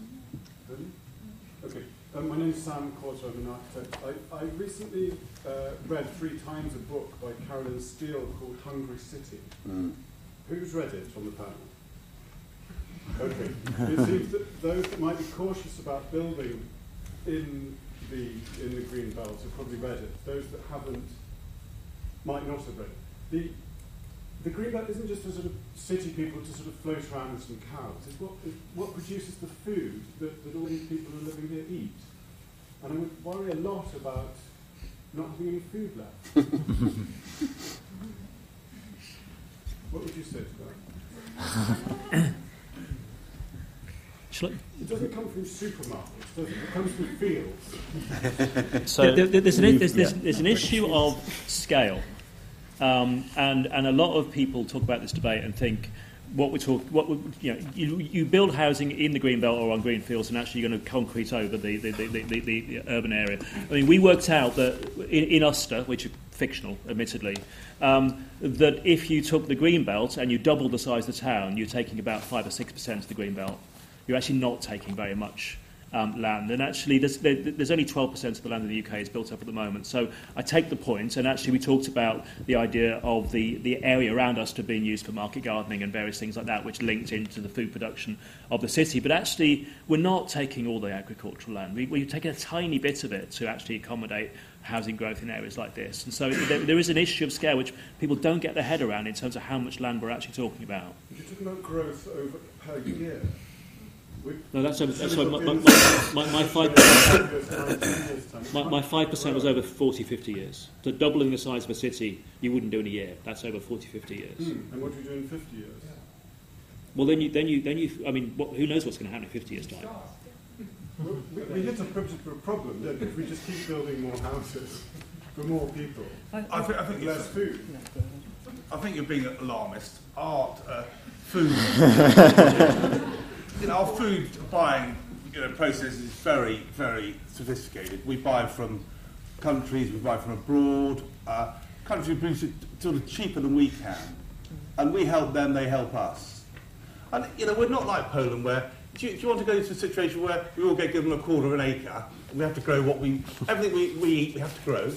Um, my name is Sam Coulter. I'm an architect. I, I recently uh, read three times a book by Carolyn Steel called Hungry City. Mm. Who's read it on the panel? Okay. it seems that those that might be cautious about building in the in the green belt have probably read it. Those that haven't might not have read it. The the green belt isn't just for sort of city people to sort of float around with some cows. It's what it's what produces the food that, that all these people who are living here eat. And I would worry a lot about not having any food left. what would you say to that? It doesn't come from supermarkets, does it? It comes from fields. so there, there's, an, there's, there's, there's, an, issue of scale, um, and and a lot of people talk about this debate and think what we talk, what we, you know, you, you build housing in the green belt or on green fields, and actually you're going to concrete over the the, the, the, the urban area. I mean, we worked out that in, in Uxcester, which is fictional, admittedly, um, that if you took the green belt and you doubled the size of the town, you're taking about five or six percent of the green belt you're actually not taking very much um, land. And actually, there's, there's only 12% of the land in the UK is built up at the moment. So I take the point, and actually, we talked about the idea of the, the area around us to being used for market gardening and various things like that, which linked into the food production of the city. But actually, we're not taking all the agricultural land. We, we're taking a tiny bit of it to actually accommodate housing growth in areas like this. And so there, there is an issue of scale which people don't get their head around in terms of how much land we're actually talking about. You're talking about growth over per year. No, that's over. That's sorry, my, my, my, my, five percent. My, my five percent was over 40, 50 years. So doubling the size of a city, you wouldn't do in a year. That's over 40, 50 years. Mm. And what do you do in 50 years? Well, then you, then you, then you. I mean, what, who knows what's going to happen in 50 years' time? Well, we, we hit a particular problem, don't we? If we just keep building more houses for more people, I, I, think, I think less food. I think you're being an alarmist. Art, uh, food. you know, our food buying you know, process is very, very sophisticated. We buy from countries, we buy from abroad. Uh, countries produce it sort of cheaper than we can. And we help them, they help us. And, you know, we're not like Poland where do you, do you want to go into a situation where we all get given a quarter of an acre and we have to grow what we, everything we, we eat, we have to grow?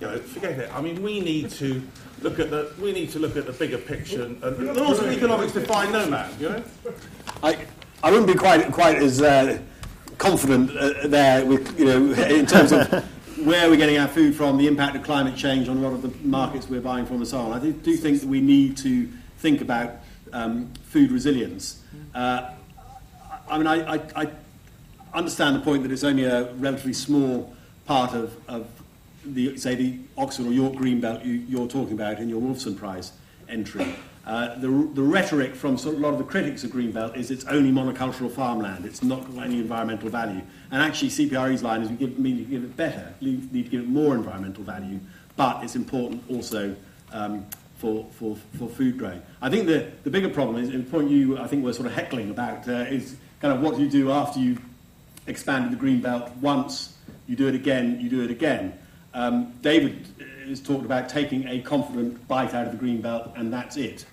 You know, forget it. I mean, we need to look at the, we need to look at the bigger picture and, and the laws of economics define no man, you know? I, I wouldn't be quite, quite as uh, confident uh, there with, you know, in terms of where we're getting our food from, the impact of climate change on a lot of the markets we're buying from and so on. I do, do think that we need to think about um, food resilience. Uh, I mean, I, I, I understand the point that it's only a relatively small part of, of the, say, the Oxford or York Greenbelt you, you're talking about in your Wolfson Prize entry. Uh, the, the rhetoric from sort of a lot of the critics of Greenbelt is it's only monocultural farmland, it's not got any environmental value. And actually, CPRE's line is we, give, need to give it better, we need to give it more environmental value, but it's important also um, for, for, for food growing. I think the, the bigger problem is, the point you, I think, we're sort of heckling about, uh, is kind of what do you do after you've expanded the green belt once, you do it again, you do it again. Um, David has talked about taking a confident bite out of the green belt, and that's it.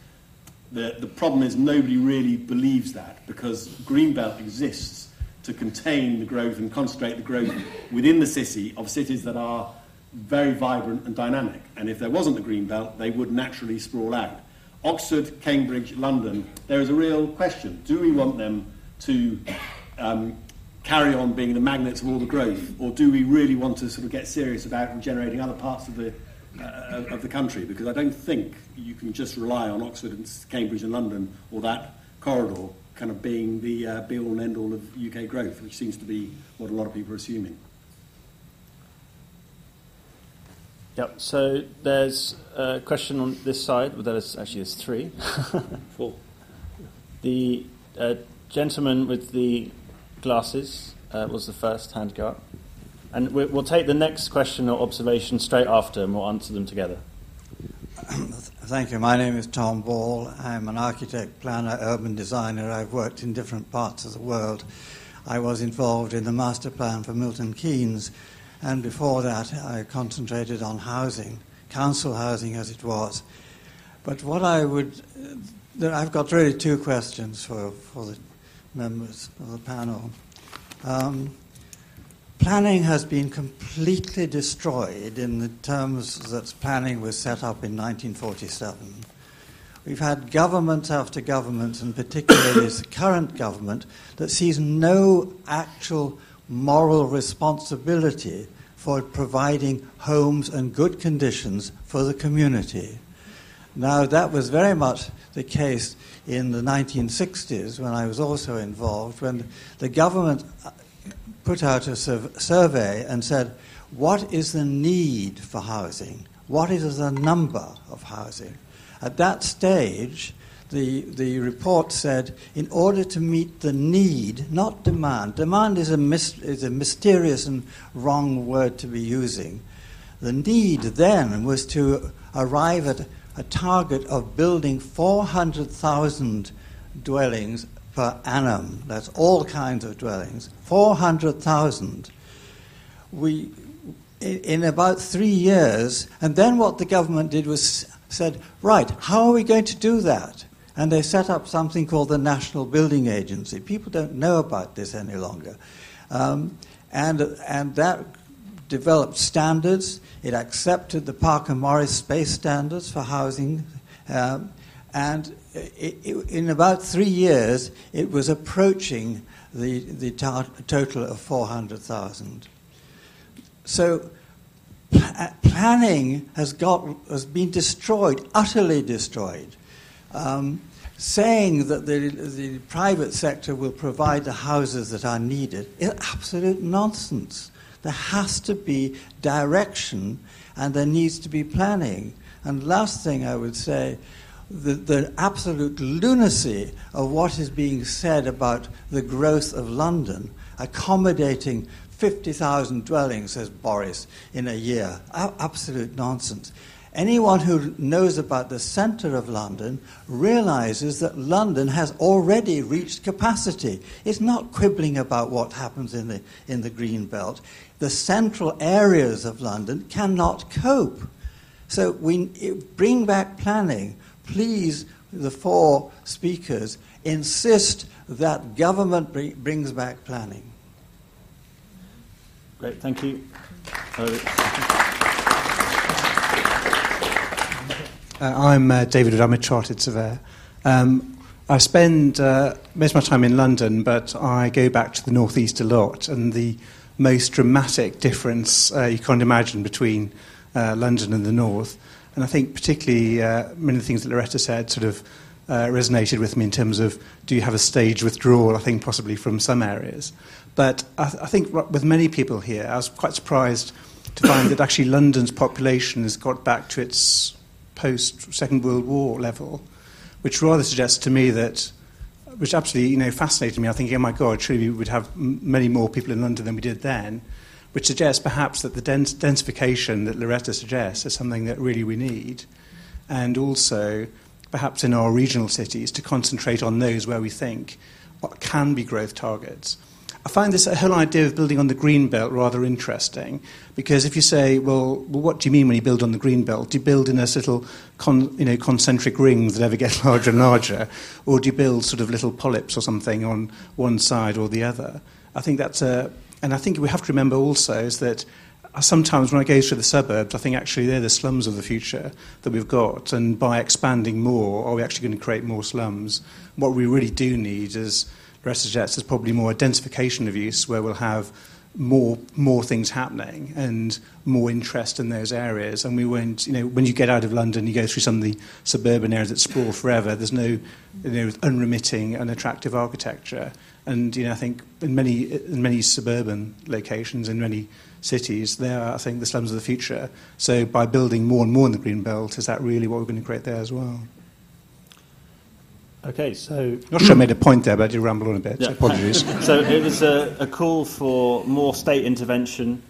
The, the problem is nobody really believes that because green belt exists to contain the growth and concentrate the growth within the city of cities that are very vibrant and dynamic. And if there wasn't a green belt, they would naturally sprawl out. Oxford, Cambridge, London, there is a real question. Do we want them to um, carry on being the magnets of all the growth, or do we really want to sort of get serious about regenerating other parts of the uh, of the country? Because I don't think you can just rely on Oxford and Cambridge and London or that corridor kind of being the uh, be all and end all of UK growth, which seems to be what a lot of people are assuming. Yep. So there's a question on this side. Well, there's actually there's three. Four. The uh, gentleman with the glasses uh, was the first hand to go up. And we'll take the next question or observation straight after and we'll answer them together. Thank you. My name is Tom Ball. I'm an architect, planner, urban designer. I've worked in different parts of the world. I was involved in the master plan for Milton Keynes, and before that, I concentrated on housing, council housing as it was. But what I would, uh, I've got really two questions for, for the members of the panel. Um, planning has been completely destroyed in the terms that planning was set up in 1947. We've had government after government, and particularly this current government, that sees no actual moral responsibility for providing homes and good conditions for the community. Now, that was very much the case in the 1960s when I was also involved, when the government put out a survey and said, What is the need for housing? What is the number of housing? At that stage, the, the report said, in order to meet the need, not demand, demand is a, mis- is a mysterious and wrong word to be using. The need then was to arrive at a target of building 400,000 dwellings per annum. That's all kinds of dwellings. 400,000. We, in about three years, and then what the government did was said, right, how are we going to do that? And they set up something called the National Building Agency. People don't know about this any longer. Um, and, and that developed standards. It accepted the Parker Morris space standards for housing. Um, and it, it, in about three years, it was approaching the, the tar- total of 400,000. So pl- planning has, got, has been destroyed, utterly destroyed. Um, saying that the, the private sector will provide the houses that are needed is absolute nonsense. There has to be direction and there needs to be planning. And last thing I would say, the, the absolute lunacy of what is being said about the growth of London, accommodating 50,000 dwellings, says Boris, in a year. A- absolute nonsense. Anyone who knows about the centre of London realizes that London has already reached capacity. It's not quibbling about what happens in the, in the Green Belt. The central areas of London cannot cope. So we bring back planning. Please the four speakers insist that government bring, brings back planning. Great, thank you. Uh, I'm uh, David Wood, I'm a chartered surveyor. Um, I spend uh, most of my time in London, but I go back to the northeast a lot, and the most dramatic difference uh, you can't imagine between uh, London and the north. And I think particularly uh, many of the things that Loretta said sort of uh, resonated with me in terms of do you have a stage withdrawal, I think possibly from some areas. But I, th- I think with many people here, I was quite surprised to find that actually London's population has got back to its post Second World War level, which rather suggests to me that, which absolutely you know fascinated me. I think, oh my God, surely we would have m- many more people in London than we did then, which suggests perhaps that the dens- densification that Loretta suggests is something that really we need, and also perhaps in our regional cities to concentrate on those where we think what can be growth targets. I find this whole idea of building on the green belt rather interesting because if you say, well, well, what do you mean when you build on the green belt? Do you build in a little con, you know, concentric rings that ever get larger and larger, or do you build sort of little polyps or something on one side or the other? I think that's a, and I think we have to remember also is that uh, sometimes when I go through the suburbs, I think actually they're the slums of the future that we've got, and by expanding more, are we actually going to create more slums? What we really do need is rest suggests there's probably more identification of use where we'll have more more things happening and more interest in those areas. And we won't, you know, when you get out of London, you go through some of the suburban areas that sprawl forever. There's no, you know, unremitting and attractive architecture. And you know, I think in many in many suburban locations, in many cities, they are, I think, the slums of the future. So by building more and more in the green belt, is that really what we're going to create there as well? Okay, so. Not sure I made a point there, but I did ramble on a bit. Yeah. So apologies. so it was a, a, call for more state intervention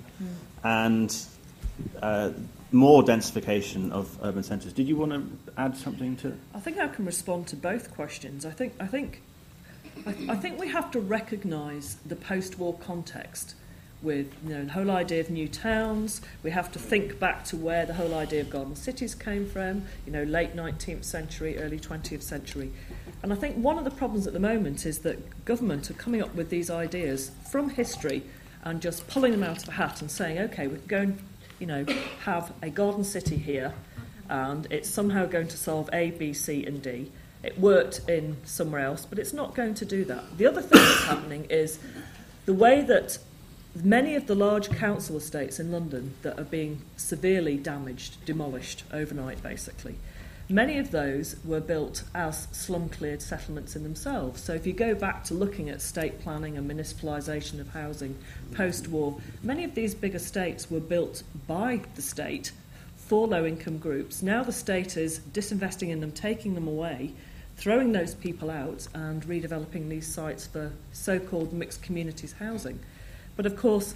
and uh, more densification of urban centres. Did you want to add something to? I think I can respond to both questions. I think I think I, I think we have to recognise the post-war context with you know, the whole idea of new towns. We have to think back to where the whole idea of garden cities came from, you know, late 19th century, early 20th century. And I think one of the problems at the moment is that government are coming up with these ideas from history and just pulling them out of a hat and saying, okay, we're going, you know, have a garden city here and it's somehow going to solve A, B, C and D. It worked in somewhere else, but it's not going to do that. The other thing that's happening is the way that many of the large council estates in London that are being severely damaged, demolished overnight, basically, many of those were built as slum cleared settlements in themselves. So if you go back to looking at state planning and municipalisation of housing post war, many of these big estates were built by the state for low income groups. Now the state is disinvesting in them, taking them away. Throwing those people out and redeveloping these sites for so called mixed communities housing. But of course,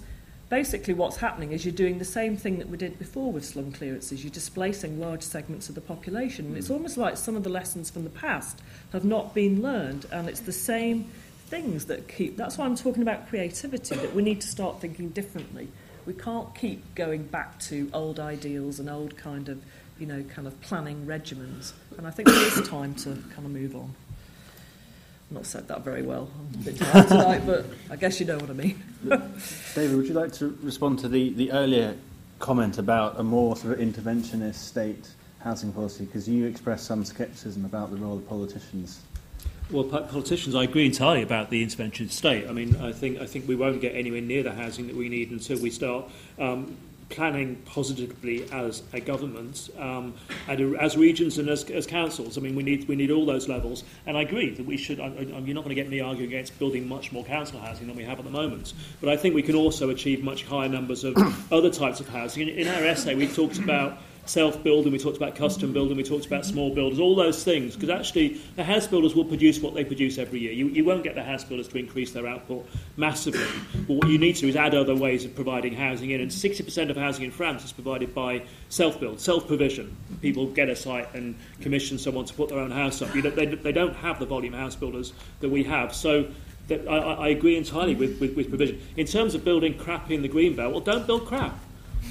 basically what's happening is you're doing the same thing that we did before with slum clearances. You're displacing large segments of the population. And it's mm. almost like some of the lessons from the past have not been learned, and it's the same things that keep. That's why I'm talking about creativity, that we need to start thinking differently. We can't keep going back to old ideals and old kind of, you know, kind of planning regimens. And I think it is time to kind of move on I've not said that very well. I'm a bit tired tonight, but I guess you know what I mean. David, would you like to respond to the, the earlier comment about a more sort of interventionist state housing policy? Because you expressed some scepticism about the role of politicians. Well, politicians, I agree entirely about the intervention state. I mean, I think I think we won't get anywhere near the housing that we need until we start um, planning positively as a government, um, and as regions and as, as councils. I mean, we need we need all those levels. And I agree that we should. I, I, you're not going to get me arguing against building much more council housing than we have at the moment. But I think we can also achieve much higher numbers of other types of housing. In, in our essay, we talked about self-building, we talked about custom building, we talked about small builders, all those things, because actually the house builders will produce what they produce every year. You, you won't get the house builders to increase their output massively, but what you need to do is add other ways of providing housing in, and 60% of housing in France is provided by self-build, self-provision. People get a site and commission someone to put their own house up. You know, they, they don't have the volume house builders that we have, so that I, I agree entirely with, with, with provision. In terms of building crap in the green belt, well, don't build crap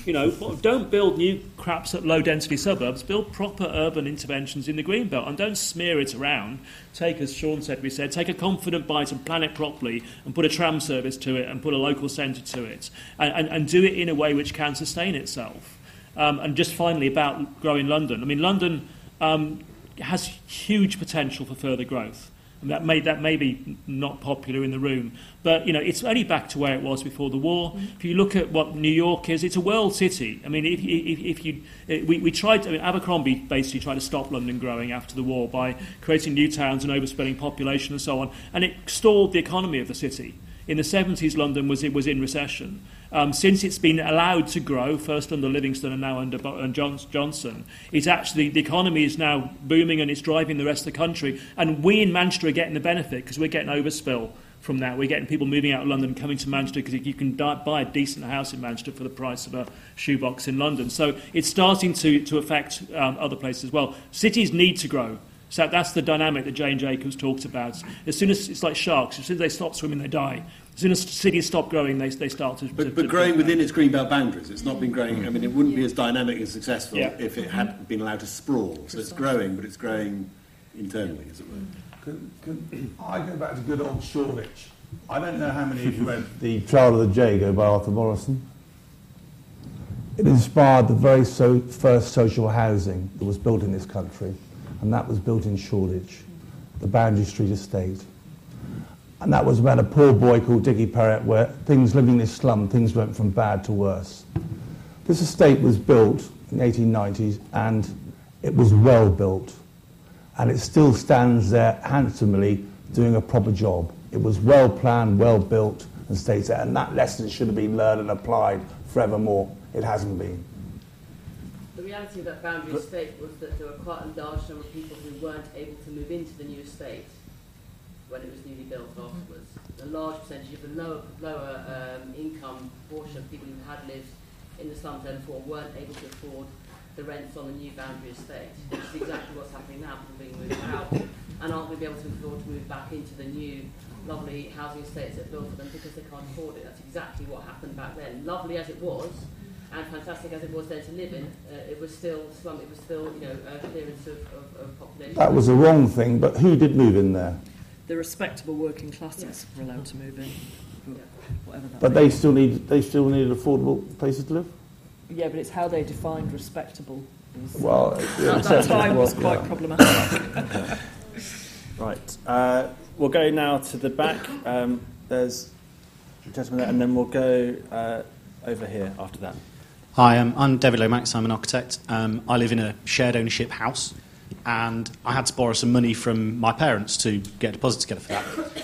You know, don't build new craps at low density suburbs, build proper urban interventions in the green belt and don't smear it around. Take, as Shaun said, we said, take a confident bite and plan it properly and put a tram service to it and put a local centre to it and, and, and do it in a way which can sustain itself. Um, and just finally about growing London. I mean, London um, has huge potential for further growth. That may, that may be not popular in the room, but you know, it's only back to where it was before the war. Mm-hmm. If you look at what New York is, it's a world city. I mean, if, if, if you, eh, we, we tried, to, I mean, Abercrombie basically tried to stop London growing after the war by creating new towns and overspilling population and so on, and it stalled the economy of the city. In the 70s, London was, it was in recession. Um, since it's been allowed to grow, first under Livingstone and now under Johnson, it's actually the economy is now booming and it's driving the rest of the country. And we in Manchester are getting the benefit because we're getting overspill from that. We're getting people moving out of London coming to Manchester because you can buy a decent house in Manchester for the price of a shoebox in London. So it's starting to, to affect um, other places as well. Cities need to grow. So that's the dynamic that Jane Jacobs talks about. As soon as it's like sharks, as soon as they stop swimming, they die. As soon as cities stop growing, they, they start to. But, to, but to growing within its greenbelt boundaries, it's not been growing. I mean, it wouldn't be as dynamic and successful yeah. if it had been allowed to sprawl. So it's growing, but it's growing internally, as it were. Can, can I go back to good old Shoreditch? I don't know how many of you read The Child of the Jago by Arthur Morrison. It inspired the very so first social housing that was built in this country, and that was built in Shoreditch, the Boundary Street estate. And that was about a poor boy called Dickie Perrott, where things living in this slum, things went from bad to worse. This estate was built in the 1890s and it was well built. And it still stands there handsomely doing a proper job. It was well planned, well built, and stays there. And that lesson should have been learned and applied forevermore. It hasn't been. The reality of that boundary estate was that there were quite a large number of people who weren't able to move into the new estate when it was newly built mm-hmm. afterwards. A large percentage of the lower, lower um, income portion of people who had lived in the slum zone before weren't able to afford the rents on the new boundary estate, which is exactly what's happening now. People being moved out and aren't going to be able to afford to move back into the new lovely housing estates that are built for them because they can't afford it. That's exactly what happened back then. Lovely as it was, and fantastic as it was there to live in, uh, it was still slum. It was still, you know, a clearance of, of, of population. That was the wrong thing, but who did move in there? The respectable working classes yeah. are allowed to move in. Whatever that but they still need they still need affordable places to live. Yeah, but it's how they defined respectable. Well, yeah, at that time was quite yeah. problematic. right, uh, we'll go now to the back. Um, there's a gentleman there, and then we'll go uh, over here after that. Hi, um, I'm David Lomax. I'm an architect. Um, I live in a shared ownership house and I had to borrow some money from my parents to get a deposit together for that.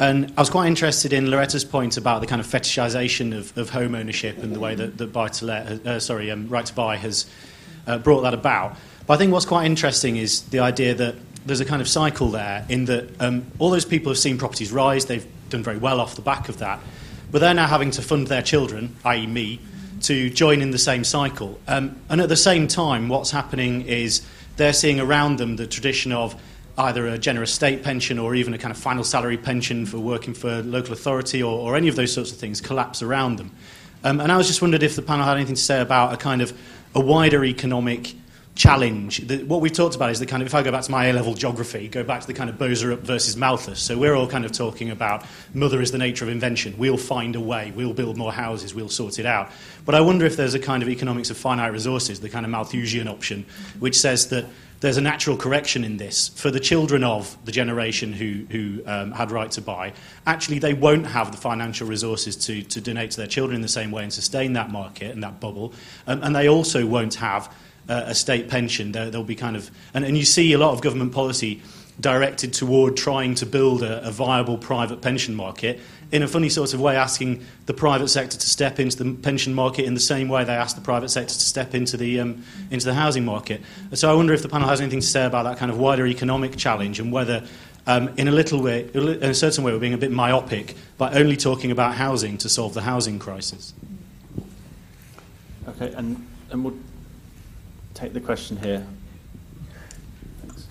And I was quite interested in Loretta's point about the kind of fetishisation of, of home ownership and the way that, that buy to let, uh, sorry, um, right to buy has uh, brought that about. But I think what's quite interesting is the idea that there's a kind of cycle there in that um, all those people have seen properties rise, they've done very well off the back of that, but they're now having to fund their children, i.e., me, to join in the same cycle. Um, and at the same time, what's happening is they're seeing around them the tradition of either a generous state pension or even a kind of final salary pension for working for local authority or, or any of those sorts of things collapse around them. Um, and I was just wondered if the panel had anything to say about a kind of a wider economic challenge. The, what we've talked about is the kind of, if I go back to my A level geography, go back to the kind of Boserup versus Malthus. So we're all kind of talking about mother is the nature of invention. We'll find a way. We'll build more houses. We'll sort it out. But I wonder if there's a kind of economics of finite resources, the kind of Malthusian option, which says that there's a natural correction in this for the children of the generation who, who um, had right to buy. Actually, they won't have the financial resources to, to donate to their children in the same way and sustain that market and that bubble. Um, and they also won't have uh, a state pension. There, will be kind of, and, and you see a lot of government policy directed toward trying to build a, a, viable private pension market in a funny sort of way, asking the private sector to step into the pension market in the same way they ask the private sector to step into the, um, into the housing market. So I wonder if the panel has anything to say about that kind of wider economic challenge and whether. Um, in a little way, in a certain way, we're being a bit myopic by only talking about housing to solve the housing crisis. Okay, and, and we'll take the question here.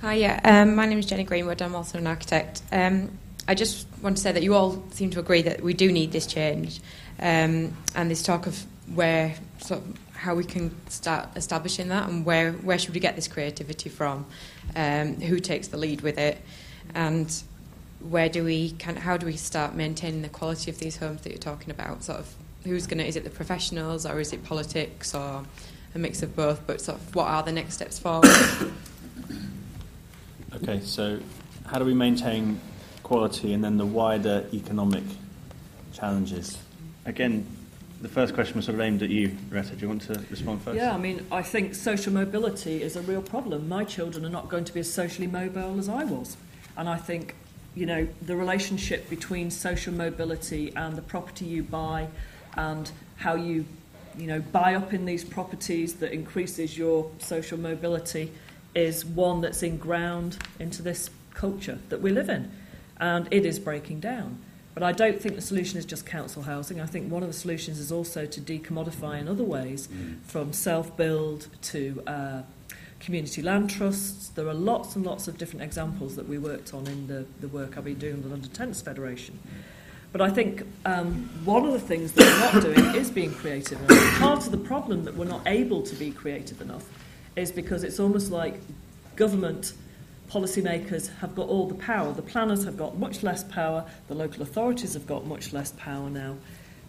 Hi, yeah. Um, my name is Jenny Greenwood. I'm also an architect. Um, I just want to say that you all seem to agree that we do need this change. Um, and this talk of where sort of how we can start establishing that and where where should we get this creativity from? Um, who takes the lead with it? And where do we of, how do we start maintaining the quality of these homes that you're talking about? Sort of who's going to is it the professionals or is it politics or a mix of both? But sort of what are the next steps forward? Okay, so how do we maintain quality and then the wider economic challenges? Again, the first question was sort of aimed at you, Retta. Do you want to respond first? Yeah, I mean, I think social mobility is a real problem. My children are not going to be as socially mobile as I was. And I think, you know, the relationship between social mobility and the property you buy and how you, you know, buy up in these properties that increases your social mobility is one that's inground into this culture that we live in. And it is breaking down. But I don't think the solution is just council housing. I think one of the solutions is also to decommodify in other ways, mm. from self build to uh, community land trusts. There are lots and lots of different examples that we worked on in the, the work I've been doing with the London Tenants Federation. But I think um, one of the things that we're not doing is being creative. And part of the problem that we're not able to be creative enough is because it's almost like government policymakers have got all the power. The planners have got much less power. The local authorities have got much less power now.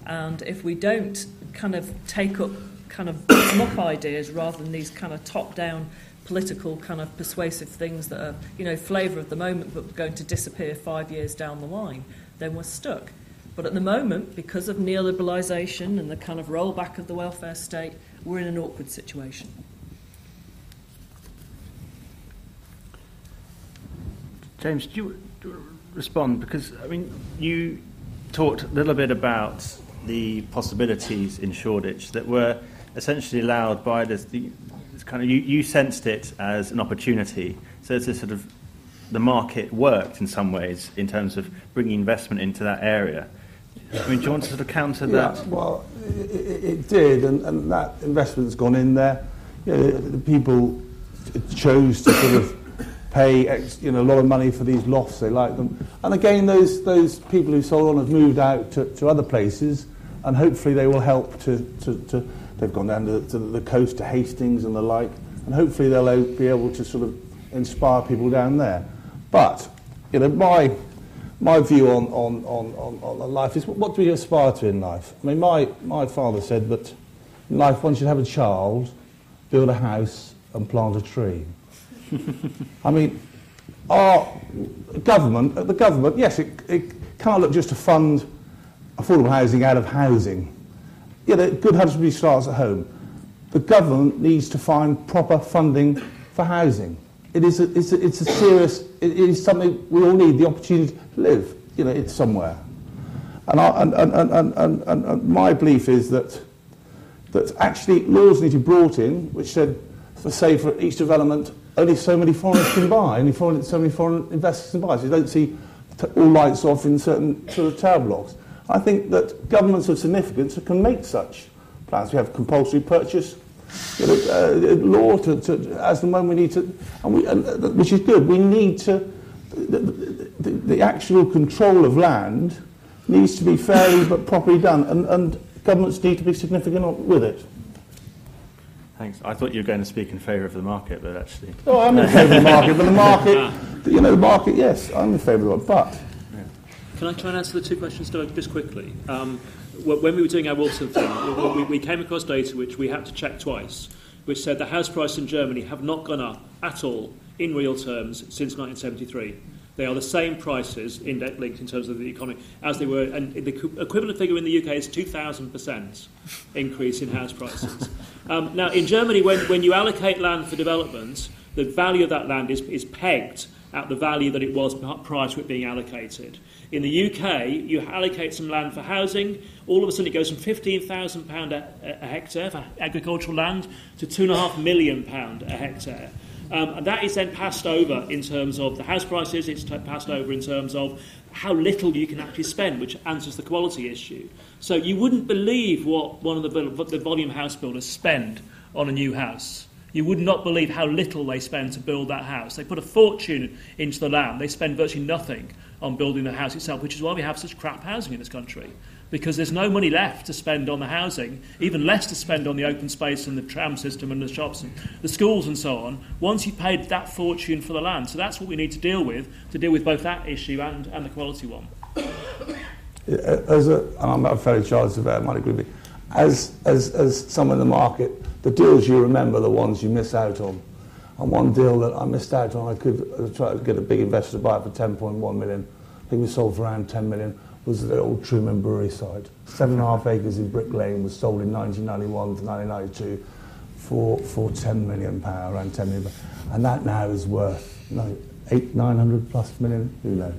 And if we don't kind of take up kind of bottom up ideas rather than these kind of top down political kind of persuasive things that are, you know, flavour of the moment but going to disappear five years down the line, then we're stuck. But at the moment, because of neoliberalisation and the kind of rollback of the welfare state, we're in an awkward situation. James, do you, respond? Because, I mean, you talked a little bit about the possibilities in Shoreditch that were essentially allowed by this, the, this kind of, you, you sensed it as an opportunity. So it's a sort of, the market worked in some ways in terms of bringing investment into that area. I mean, do you want to sort of counter yeah, that? Well, it, it did, and, and that investment's gone in there. You know, the people chose to sort of pay ex, you know, a lot of money for these lofts, they like them. And again, those, those people who sold on have moved out to, to other places, and hopefully they will help to, to, to they've gone down to, to the coast, to Hastings and the like, and hopefully they'll be able to sort of inspire people down there. But, you know, my, my view on, on, on, on, on life is what do we aspire to in life? I mean, my, my father said that in life one should have a child, build a house, and plant a tree. I mean, our government, the government, yes, it, it can't look just to fund affordable housing out of housing. Yeah, the good husbandry starts at home. The government needs to find proper funding for housing. It is a, it's, a, it's a serious, it is something we all need, the opportunity to live. You know, it's somewhere. And, and, and, and, and, and, and my belief is that, that actually laws need to be brought in, which said, for say, for each development, only so many foreigners can buy, only foreign, so many foreign investors can buy. So you don't see all lights off in certain sort of tower blocks. I think that governments of significance can make such plans. We have compulsory purchase you know, uh, law to, to, as the when we need to, and we, and, uh, which is good. We need to, the, the, the, actual control of land needs to be fairly but properly done, and, and governments need to be significant with it. Thanks. I thought you were going to speak in favour of the market, but actually. Oh, I'm in favour of the market, but the market, you know, the market, yes, I'm in favour of it, but. Yeah. Can I try and answer the two questions just quickly? Um, when we were doing our Wolfson thing, we, we came across data which we had to check twice, which said the house prices in Germany have not gone up at all in real terms since 1973. They are the same prices, index linked in terms of the economy, as they were. And the equivalent figure in the UK is 2,000% increase in house prices. Um, now, in Germany, when, when you allocate land for development, the value of that land is, is pegged at the value that it was prior to it being allocated. In the UK, you allocate some land for housing, all of a sudden it goes from £15,000 a, a hectare for agricultural land to £2.5 million a hectare. Um, and that is then passed over in terms of the house prices, it's t- passed over in terms of how little you can actually spend, which answers the quality issue. So you wouldn't believe what one of the, the volume house builders spend on a new house. You would not believe how little they spend to build that house. They put a fortune into the land. They spend virtually nothing on building the house itself, which is why we have such crap housing in this country. because there's no money left to spend on the housing, even less to spend on the open space and the tram system and the shops and the schools and so on, once you've paid that fortune for the land. So that's what we need to deal with, to deal with both that issue and, and the quality one. As a, and I'm a fellow chartered surveyor, might agree with me, as, as, as someone in the market, the deals you remember the ones you miss out on. And one deal that I missed out on, I could try to get a big investor to buy it for 10.1 million. I think we sold for around 10 million was the old Truman Brewery site. Seven and a half acres in Brick Lane was sold in 1991 to 1992 for, for 10 million pound, around 10 million. And that now is worth no, eight, 900 plus million, who knows?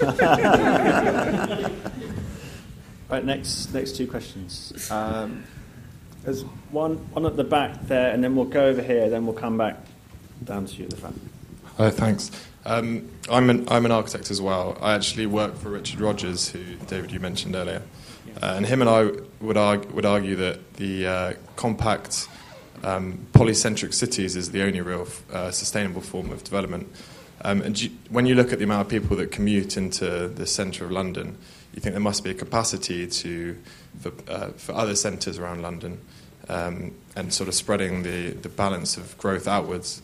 right, next, next two questions. Um, there's one, one at the back there, and then we'll go over here, then we'll come back down to you at the front. Hi, thanks. Um, I'm, an, I'm an architect as well. I actually work for Richard Rogers, who, David, you mentioned earlier. Uh, and him and I would argue, would argue that the uh, compact, um, polycentric cities is the only real uh, sustainable form of development. Um, and you, when you look at the amount of people that commute into the centre of London, you think there must be a capacity to, for, uh, for other centres around London um, and sort of spreading the, the balance of growth outwards.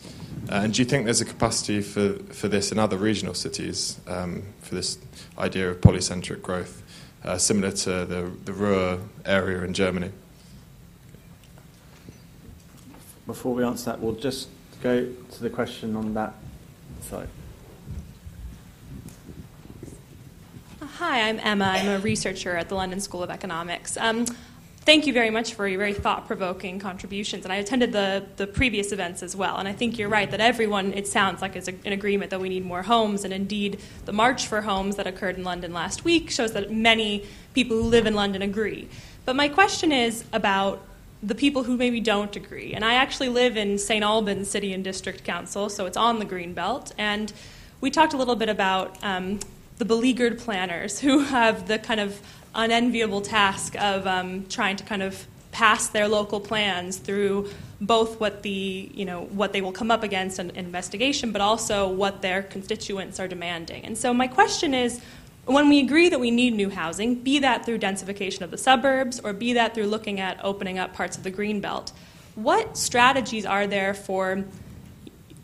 Uh, and do you think there's a capacity for, for this in other regional cities, um, for this idea of polycentric growth, uh, similar to the, the Ruhr area in Germany? Before we answer that, we'll just go to the question on that side. Hi, I'm Emma. I'm a researcher at the London School of Economics. Um, thank you very much for your very thought provoking contributions. And I attended the, the previous events as well. And I think you're right that everyone, it sounds like, is in agreement that we need more homes. And indeed, the March for Homes that occurred in London last week shows that many people who live in London agree. But my question is about the people who maybe don't agree. And I actually live in St. Albans City and District Council, so it's on the Green Belt. And we talked a little bit about um, the beleaguered planners who have the kind of unenviable task of um, trying to kind of pass their local plans through both what the you know what they will come up against in investigation, but also what their constituents are demanding. And so my question is. When we agree that we need new housing, be that through densification of the suburbs or be that through looking at opening up parts of the green belt, what strategies are there for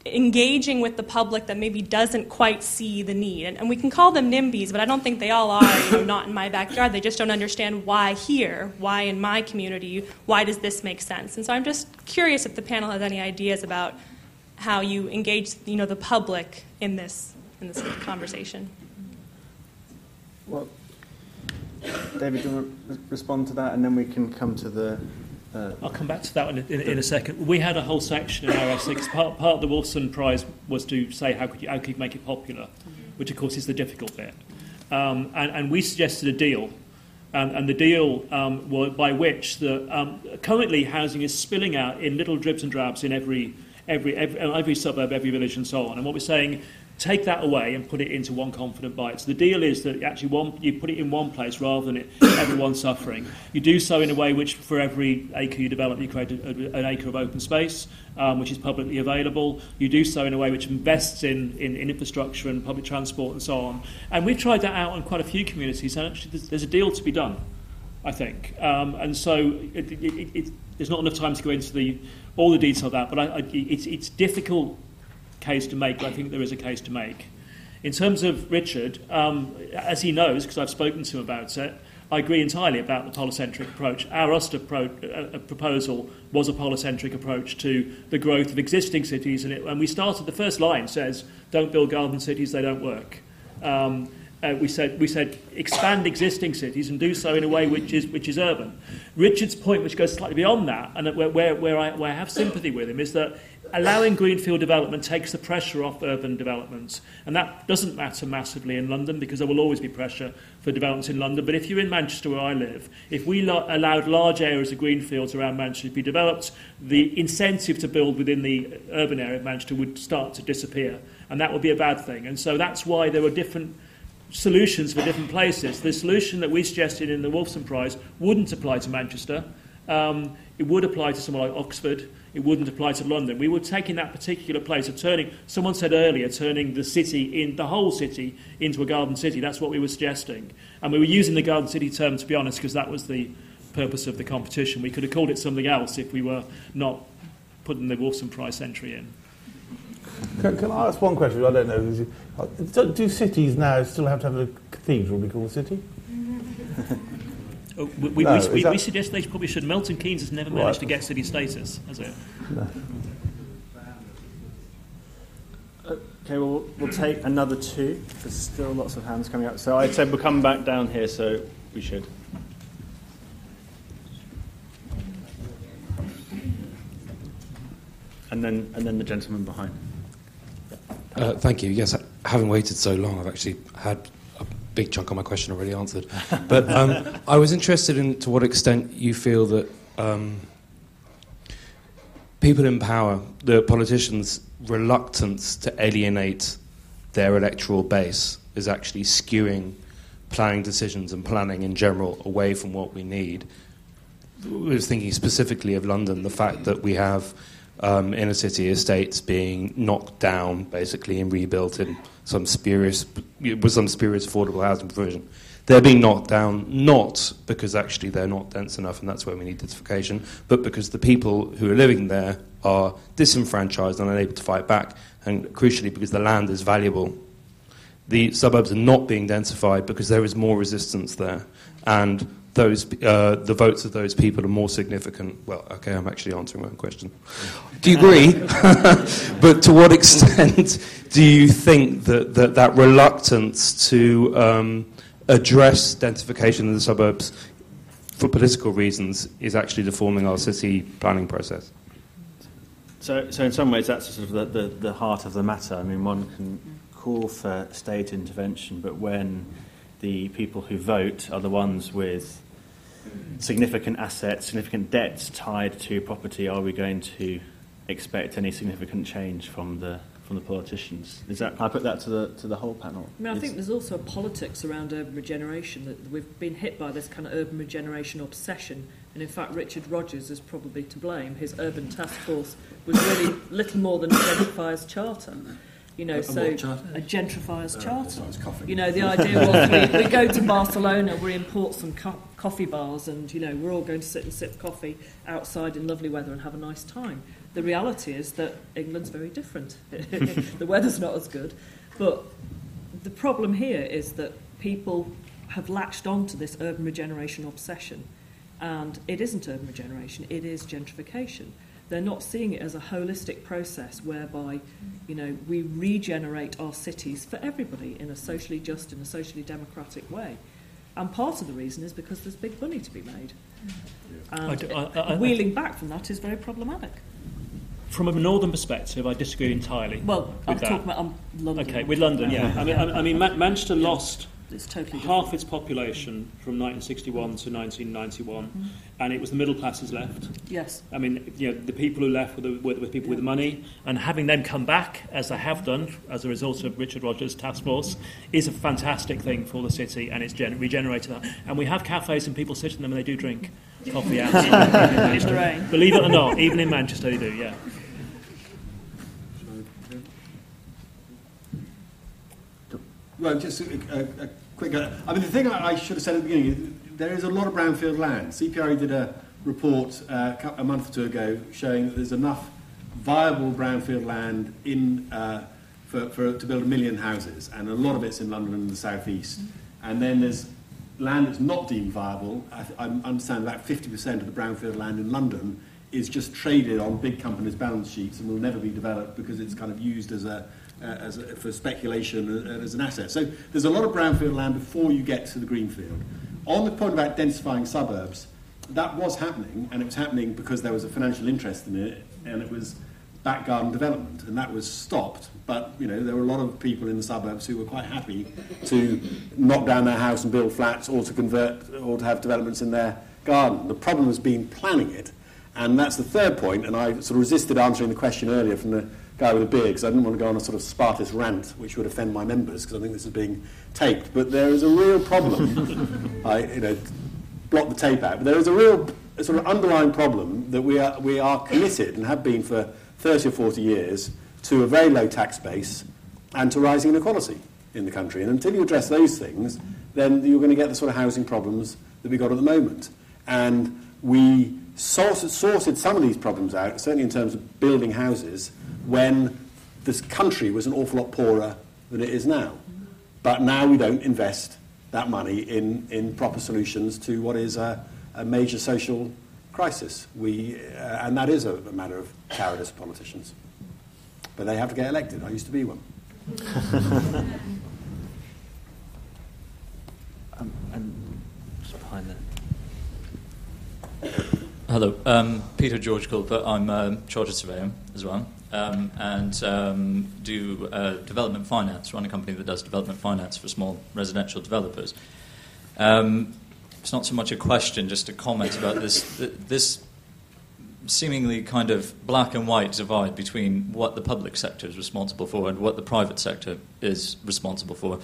engaging with the public that maybe doesn't quite see the need. And, and, we can call them NIMBYs, but I don't think they all are, you know, not in my backyard. They just don't understand why here, why in my community, why does this make sense? And so I'm just curious if the panel has any ideas about how you engage, you know, the public in this, in this conversation. Well, David, do you want to respond to that, and then we can come to the uh, I'll come back to that in, in, in, a second. We had a whole section in our Essex. Part, part of the Wolfson Prize was to say how could you, how could you make it popular, which of course is the difficult bit. Um, and, and, we suggested a deal. Um, and the deal um, by which the, um, currently housing is spilling out in little dribs and drabs in every, every, every, every suburb, every village, and so on. And what we're saying take that away and put it into one confident bite. So the deal is that actually one, you put it in one place rather than it, everyone suffering. You do so in a way which for every acre you develop, you create a, a, an acre of open space, um, which is publicly available. You do so in a way which invests in, in, in, infrastructure and public transport and so on. And we've tried that out in quite a few communities, and actually there's, there's a deal to be done, I think. Um, and so it, it, there's not enough time to go into the, all the detail of that, but I, I, it's, it's difficult case to make, I think there is a case to make. In terms of Richard, um, as he knows, because I've spoken to him about it, I agree entirely about the polycentric approach. Our Uxcester pro- uh, proposal was a polycentric approach to the growth of existing cities, and, it, and, we started, the first line says, don't build garden cities, they don't work. Um, uh, we, said, we said expand existing cities and do so in a way which is, which is urban. Richard's point, which goes slightly beyond that, and where, where, where, I, where I have sympathy with him, is that allowing greenfield development takes the pressure off urban developments. And that doesn't matter massively in London because there will always be pressure for developments in London. But if you're in Manchester, where I live, if we lo- allowed large areas of greenfields around Manchester to be developed, the incentive to build within the urban area of Manchester would start to disappear. And that would be a bad thing. And so that's why there are different solutions for different places. The solution that we suggested in the Wolfson Prize wouldn't apply to Manchester um, it would apply to somewhere like Oxford. It wouldn't apply to London. We were taking that particular place of turning, someone said earlier, turning the city, in the whole city, into a garden city. That's what we were suggesting. And we were using the garden city term, to be honest, because that was the purpose of the competition. We could have called it something else if we were not putting the Wolfson Prize entry in. Can, can I ask one question? I don't know. Do, do cities now still have to have a cathedral to be called a city? Oh, we, we, No, we, we, that- we suggest they probably should. Milton Keynes has never managed Right. to get city status, has it? No. Okay, well, we'll take another two. There's still lots of hands coming up. So I said we'll come back down here, so we should. And then, and then the gentleman behind. Uh, thank you. Yes, having waited so long, I've actually had a big chunk of my question already answered. But um, I was interested in to what extent you feel that um, people in power, the politicians' reluctance to alienate their electoral base is actually skewing planning decisions and planning in general away from what we need. I was thinking specifically of London, the fact that we have um, inner city estates being knocked down basically and rebuilt in some spurious, with some spurious affordable housing provision. They're being knocked down not because actually they're not dense enough and that's where we need densification, but because the people who are living there are disenfranchised and unable to fight back, and crucially because the land is valuable. The suburbs are not being densified because there is more resistance there, and those uh, the votes of those people are more significant. Well, okay, I'm actually answering my own question. Do you agree? but to what extent do you think that that, that reluctance to um, address densification in the suburbs for political reasons is actually deforming our city planning process? So, so in some ways, that's sort of the, the, the heart of the matter. I mean, one can call for state intervention, but when the people who vote are the ones with significant assets, significant debts tied to property, are we going to expect any significant change from the from the politicians? Is that? I put that to the to the whole panel? I mean, I Is- think there's also a politics around urban regeneration that we've been hit by this kind of urban regeneration obsession. And in fact, Richard Rogers is probably to blame. His urban task force was really little more than a gentrifier's charter. You know, A- so a gentrifier's Oh, charter. sorry, I was coughing. You know, the idea was we, we go to Barcelona, we import some co- coffee bars, and you know, we're all going to sit and sip coffee outside in lovely weather and have a nice time. The reality is that England's very different. the weather's not as good, but the problem here is that people have latched on to this urban regeneration obsession, and it isn't urban regeneration; it is gentrification. They're not seeing it as a holistic process whereby, you know, we regenerate our cities for everybody in a socially just, and a socially democratic way. And part of the reason is because there's big money to be made. And I do- I- I- I- wheeling back from that is very problematic. From a northern perspective, I disagree entirely. Well, with I'm that. talking about um, London. Okay, with London, yeah. I mean, I, I mean, Ma- Manchester lost It's totally half its population from 1961 to 1991, Mhm. and it was the middle classes left. Yes. I mean, you know, the people who left were the, were the people with money, and having them come back, as they have done as a result of Richard Rogers' task force, is a fantastic thing for the city, and it's gen- regenerated that. And we have cafes and people sit in them and they do drink coffee out. In the rain. Believe it or not, even in Manchester they do, yeah. Well, just a, a, a quick. Uh, I mean, the thing I, I should have said at the beginning there is a lot of brownfield land. CPRE did a report uh, a month or two ago showing that there's enough viable brownfield land in uh, for, for to build a million houses, and a lot of it's in London and the southeast. And then there's land that's not deemed viable. I, I understand about 50% of the brownfield land in London is just traded on big companies' balance sheets and will never be developed because it's kind of used as a, uh, as a for speculation and as an asset. So there's a lot of brownfield land before you get to the greenfield. On the point about densifying suburbs, that was happening, and it was happening because there was a financial interest in it, and it was back garden development, and that was stopped. But you know, there were a lot of people in the suburbs who were quite happy to knock down their house and build flats, or to convert, or to have developments in their garden. The problem has been planning it, and that's the third point. And I sort of resisted answering the question earlier from the guy with a beard because I didn't want to go on a sort of Spartist rant, which would offend my members because I think this is being taped. But there is a real problem. I, you know, block the tape out. But there is a real sort of underlying problem that we are, we are committed and have been for 30 or 40 years to a very low tax base and to rising inequality in the country. And until you address those things, then you're going to get the sort of housing problems that we've got at the moment. And we sorted, sorted some of these problems out, certainly in terms of building houses, when this country was an awful lot poorer than it is now. But now we don't invest that money in, in proper solutions to what is a, a major social crisis. We, uh, and that is a, a matter of cowardice of politicians. But they have to get elected. I used to be one. um, and just behind there. Hello, um, Peter George Culper. I'm a chartered surveyor as well, um, and um, do uh, development finance. Run a company that does development finance for small residential developers. Um, it's not so much a question, just a comment about this. This seemingly kind of black and white divide between what the public sector is responsible for and what the private sector is responsible for.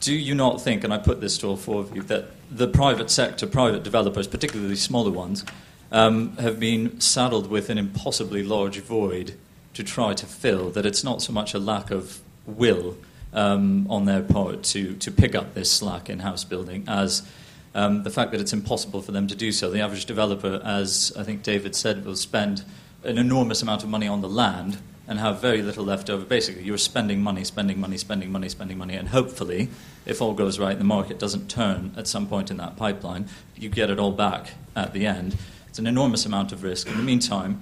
Do you not think, and I put this to all four of you, that the private sector, private developers, particularly smaller ones, um, have been saddled with an impossibly large void to try to fill? That it's not so much a lack of will um, on their part to, to pick up this slack in house building as um, the fact that it's impossible for them to do so. The average developer, as I think David said, will spend an enormous amount of money on the land and have very little left over. Basically, you're spending money, spending money, spending money, spending money, and hopefully, if all goes right, the market doesn't turn at some point in that pipeline, you get it all back at the end. It's an enormous amount of risk. In the meantime,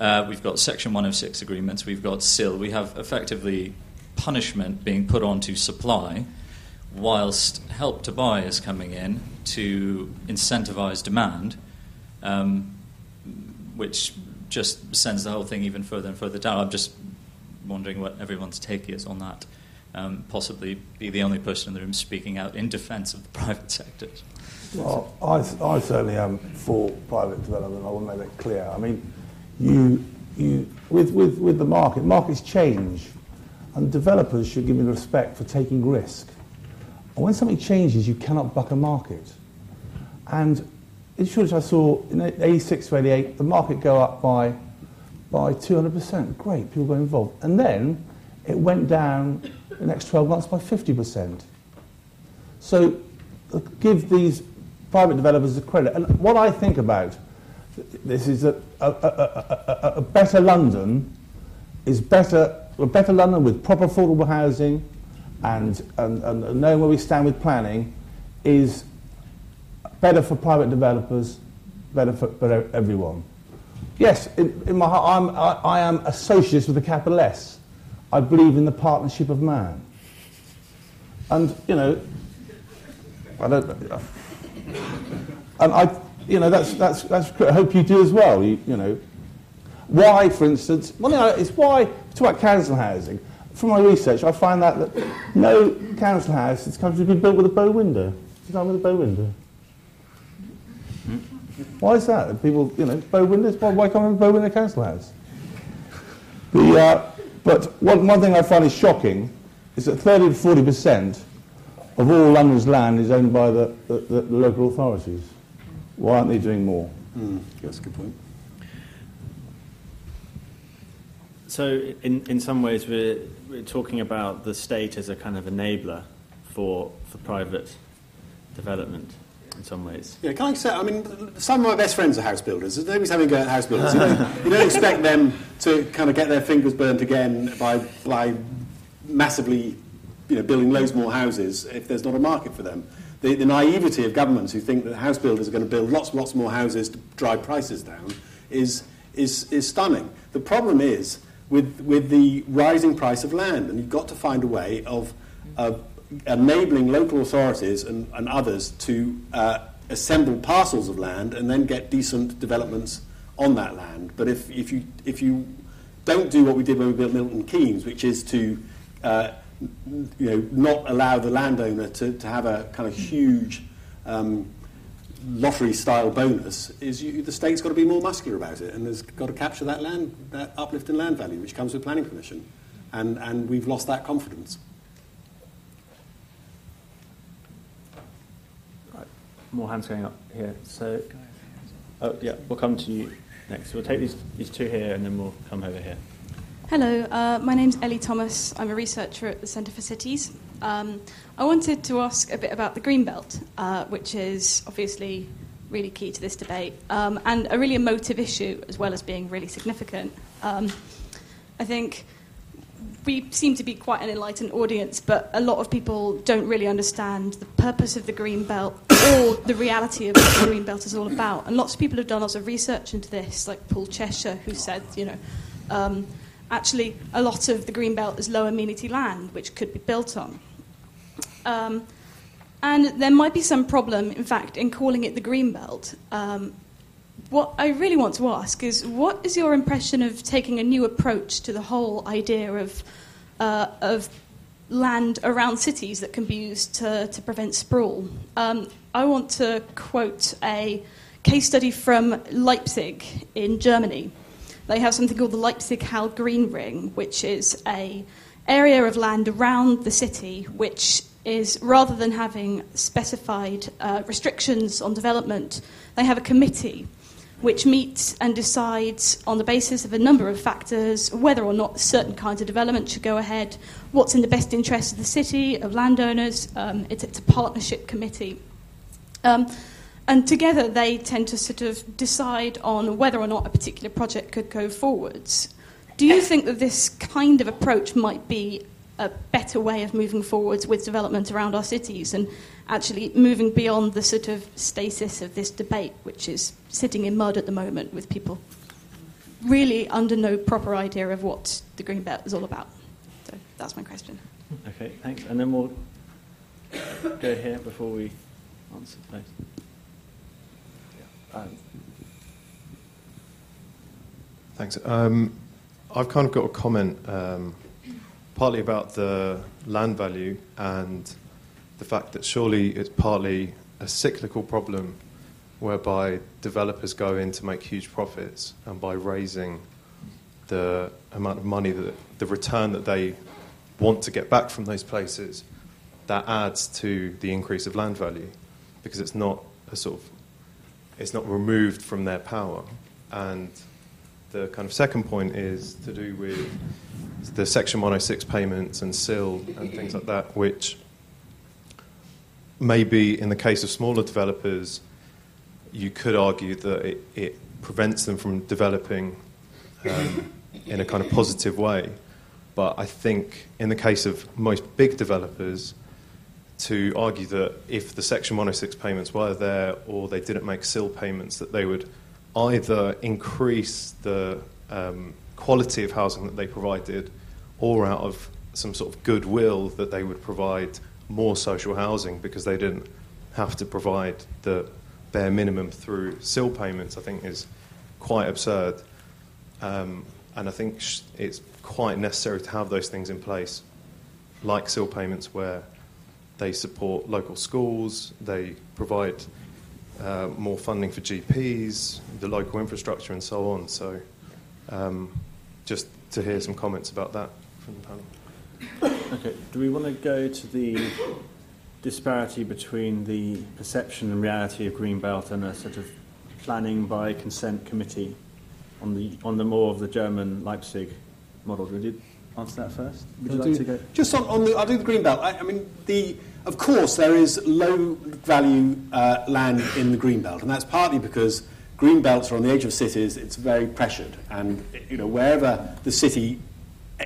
uh, we've got Section 106 agreements, we've got CIL, we have effectively punishment being put onto supply whilst help to buy is coming in to incentivize demand, um, which just sends the whole thing even further and further down. I'm just wondering what everyone's take is on that. Um, possibly be the only person in the room speaking out in defence of the private sector. Well, I, I certainly am for private development. I will make that clear. I mean, you, you, with, with, with the market, markets change, and developers should give me the respect for taking risk. And when something changes, you cannot buck a market. And in Shoreditch, I saw in 86 to 88, the market go up by, by 200%. Great, people got involved. And then it went down the next 12 months by 50%. So give these private developers the credit. And what I think about this is a, a, a, a better London is better, a better London with proper affordable housing, and, and, and knowing where we stand with planning is better for private developers, better for, for everyone. Yes, in, in my heart, I'm, I, I am a socialist with a capital S. I believe in the partnership of man. And, you know, I don't, and I, you know, that's, that's, that's, I hope you do as well, you, you know. Why, for instance, one thing I, is why, talk about council housing, from my research, I find that, that no council house in this country has been built with a bow window. Designed with a bow window. Why is that? People, you know, bow windows. Why, why can't we have a bow window council house? The, uh, but one, one thing I find is shocking is that 30 to 40 percent of all London's land is owned by the, the, the local authorities. Why aren't they doing more? Mm, that's a good point. So, in, in some ways, we're, we're talking about the state as a kind of enabler for, for private development in some ways. Yeah, can I say, I mean, some of my best friends are house builders. Nobody's having a go at house builders. You don't, you don't expect them to kind of get their fingers burnt again by, by massively you know, building loads more houses if there's not a market for them. The, the naivety of governments who think that house builders are going to build lots and lots more houses to drive prices down is, is, is stunning. The problem is with, with the rising price of land. And you've got to find a way of, enabling local authorities and, and others to uh, assemble parcels of land and then get decent developments on that land. But if, if, you, if you don't do what we did when we built Milton Keynes, which is to uh, you know, not allow the landowner to, to have a kind of huge um, lottery style bonus is you, the state's got to be more muscular about it and has got to capture that land, that uplift in land value, which comes with planning permission. And, and we've lost that confidence. Right. More hands going up here. So, Oh, yeah, we'll come to you next. We'll take these, these two here and then we'll come over here. Hello, uh, my name's Ellie Thomas. I'm a researcher at the Centre for Cities. Um, I wanted to ask a bit about the Greenbelt, uh, which is obviously really key to this debate um, and a really emotive issue as well as being really significant. Um, I think we seem to be quite an enlightened audience, but a lot of people don't really understand the purpose of the green belt or the reality of what the green belt is all about. And lots of people have done lots of research into this, like Paul Cheshire, who said, you know, um, actually a lot of the green belt is low amenity land, which could be built on. Um, and there might be some problem, in fact, in calling it the green belt. Um, what I really want to ask is what is your impression of taking a new approach to the whole idea of, uh, of land around cities that can be used to, to prevent sprawl? Um, I want to quote a case study from Leipzig in Germany. They have something called the Leipzig Hall Green Ring, which is a area of land around the city which is rather than having specified uh, restrictions on development, they have a committee which meets and decides on the basis of a number of factors whether or not certain kinds of development should go ahead, what's in the best interest of the city, of landowners. Um, it's, it's, a partnership committee. Um, and together they tend to sort of decide on whether or not a particular project could go forwards. Do you think that this kind of approach might be a better way of moving forwards with development around our cities and actually moving beyond the sort of stasis of this debate, which is sitting in mud at the moment with people really under no proper idea of what the Green Belt is all about. So that's my question. Okay, thanks. And then we'll go here before we answer, please. Thanks. Um, I've kind of got a comment um, partly about the land value and the fact that surely it's partly a cyclical problem whereby developers go in to make huge profits and by raising the amount of money the return that they want to get back from those places that adds to the increase of land value because it's not a sort of it's not removed from their power and the kind of second point is to do with the Section 106 payments and CIL and things like that, which maybe in the case of smaller developers, you could argue that it, it prevents them from developing um, in a kind of positive way. But I think in the case of most big developers, to argue that if the Section 106 payments were there or they didn't make CIL payments, that they would either increase the um, quality of housing that they provided or out of some sort of goodwill that they would provide more social housing because they didn't have to provide the bare minimum through CIL payments, I think is quite absurd. Um, and I think it's quite necessary to have those things in place, like CIL payments, where they support local schools, they provide uh, more funding for GPs, the local infrastructure, and so on. So, um, just to hear some comments about that from the panel. Okay, do we want to go to the disparity between the perception and reality of Greenbelt and a sort of planning by consent committee on the on the more of the German Leipzig model? Would you answer that first? Would you like do, to go? Just on, on the, I'll do the green belt. I, I mean, the of course there is low value uh, land in the green belt, and that's partly because green belts are on the edge of cities. It's very pressured, and you know wherever the city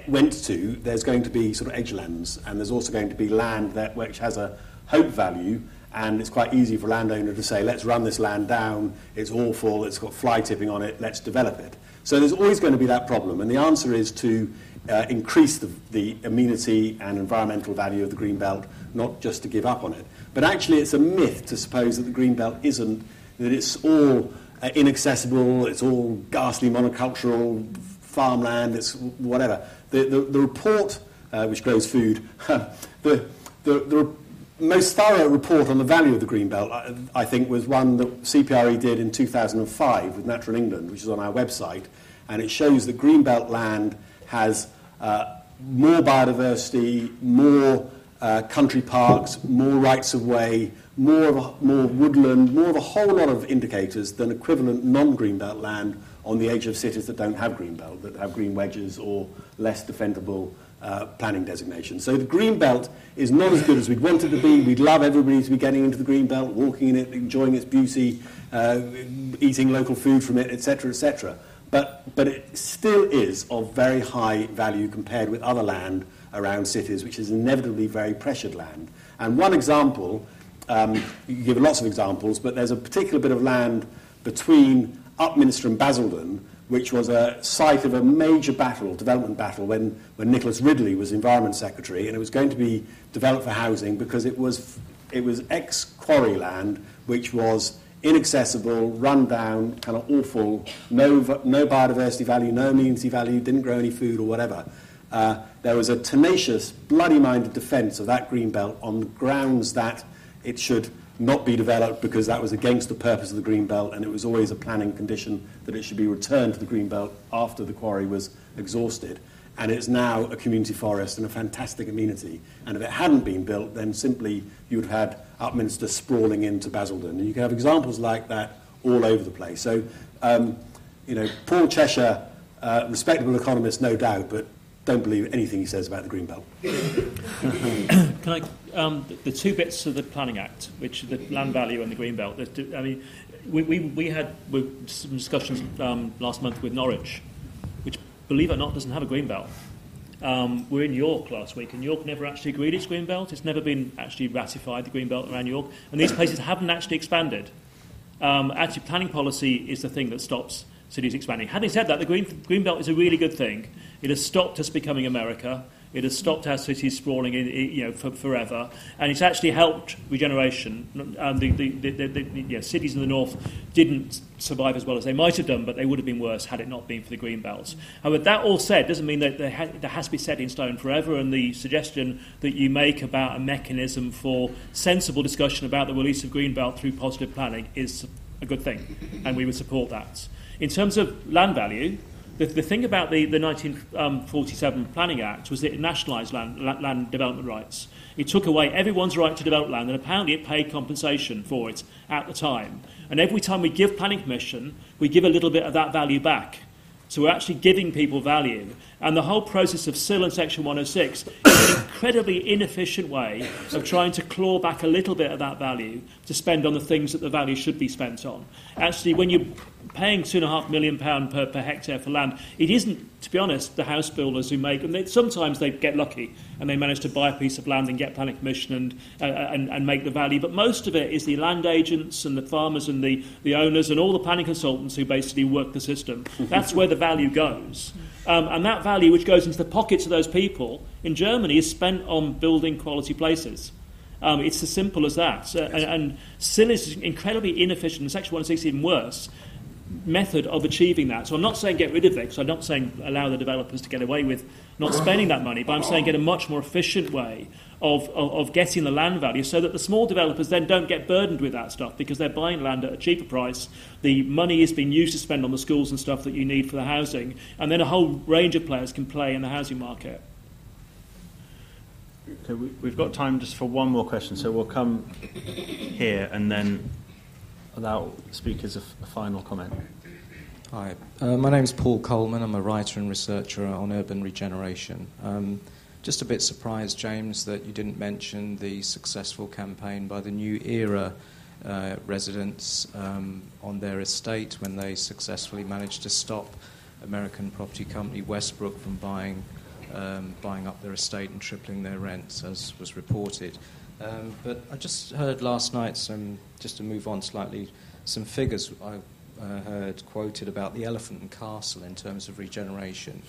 went to, there's going to be sort of edge lands, and there's also going to be land that which has a hope value. And it's quite easy for a landowner to say, let's run this land down, it's awful, it's got fly tipping on it, let's develop it. So there's always going to be that problem. And the answer is to uh, increase the, the amenity and environmental value of the green belt, not just to give up on it. But actually, it's a myth to suppose that the green belt isn't, that it's all uh, inaccessible, it's all ghastly monocultural farmland, it's whatever. The, the, the report, uh, which grows food, the, the, the most thorough report on the value of the green belt, I, I think, was one that CPRE did in 2005 with Natural England, which is on our website, and it shows that green belt land has uh, more biodiversity, more uh, country parks, more rights of way, more of a, more woodland, more of a whole lot of indicators than equivalent non-greenbelt land on the edge of cities that don't have greenbelt, that have green wedges or less defendable uh, planning designation. So the green belt is not as good as we'd want it to be. We'd love everybody to be getting into the green belt, walking in it, enjoying its beauty, uh, eating local food from it, etc., etc. But, but it still is of very high value compared with other land around cities, which is inevitably very pressured land. And one example, um, you give lots of examples, but there's a particular bit of land between Upminster and Basildon which was a site of a major battle, development battle, when, when Nicholas Ridley was Environment Secretary, and it was going to be developed for housing because it was, it was ex-quarry land, which was inaccessible, run down, kind of awful, no, no biodiversity value, no amenity value, didn't grow any food or whatever. Uh, there was a tenacious, bloody-minded defence of that green belt on grounds that it should not be developed because that was against the purpose of the green belt and it was always a planning condition that it should be returned to the green belt after the quarry was exhausted. And it's now a community forest and a fantastic amenity. And if it hadn't been built then simply you would have had Upminster sprawling into Basildon. And you can have examples like that all over the place. So um, you know Paul Cheshire uh, respectable economist no doubt but don't believe anything he says about the green belt Can I um, the, two bits of the Planning Act, which the land value and the green belt. I mean, we, we, we had some discussions um, last month with Norwich, which, believe it or not, doesn't have a green belt. Um, we're in York last week, and York never actually agreed its green belt. It's never been actually ratified, the green belt around York. And these places haven't actually expanded. Um, actually, planning policy is the thing that stops cities expanding. Having said that, the green, green belt is a really good thing. It has stopped us becoming America. It has stopped our cities sprawling in, you know, for, forever, and it's actually helped regeneration. The, the, the, the, yeah, cities in the north didn't survive as well as they might have done, but they would have been worse had it not been for the green belts. However, that all said doesn't mean that there, ha- there has to be set in stone forever, and the suggestion that you make about a mechanism for sensible discussion about the release of green belt through positive planning is a good thing, and we would support that. In terms of land value, the, the thing about the, the 1947 um, Planning Act was that it nationalised land, land development rights. It took away everyone's right to develop land, and apparently it paid compensation for it at the time. And every time we give planning permission, we give a little bit of that value back. So we're actually giving people value. And the whole process of CIL and Section 106 is an incredibly inefficient way of trying to claw back a little bit of that value to spend on the things that the value should be spent on. Actually, when you're paying £2.5 million per, per hectare for land, it isn't, to be honest, the house builders who make, and they, sometimes they get lucky and they manage to buy a piece of land and get planning permission and, uh, and, and make the value, but most of it is the land agents and the farmers and the, the owners and all the planning consultants who basically work the system. That's where the value goes. Um, and that value, which goes into the pockets of those people in Germany, is spent on building quality places. Um, it's as simple as that. Uh, and, and CIL is incredibly inefficient, and Section 106 even worse, method of achieving that. So I'm not saying get rid of it, because I'm not saying allow the developers to get away with not spending that money, but I'm saying get a much more efficient way of, of, of, getting the land value so that the small developers then don't get burdened with that stuff because they're buying land at a cheaper price. The money is being used to spend on the schools and stuff that you need for the housing, and then a whole range of players can play in the housing market. Okay, we, we've got time just for one more question, so we'll come here and then allow speakers a, a final comment. Hi, uh, my name is Paul Coleman. I'm a writer and researcher on urban regeneration. Um, just a bit surprised, James, that you didn't mention the successful campaign by the New Era uh, residents um, on their estate when they successfully managed to stop American property company Westbrook from buying, um, buying up their estate and tripling their rents, as was reported. Um, but I just heard last night some, just to move on slightly, some figures I uh, heard quoted about the Elephant and Castle in terms of regeneration.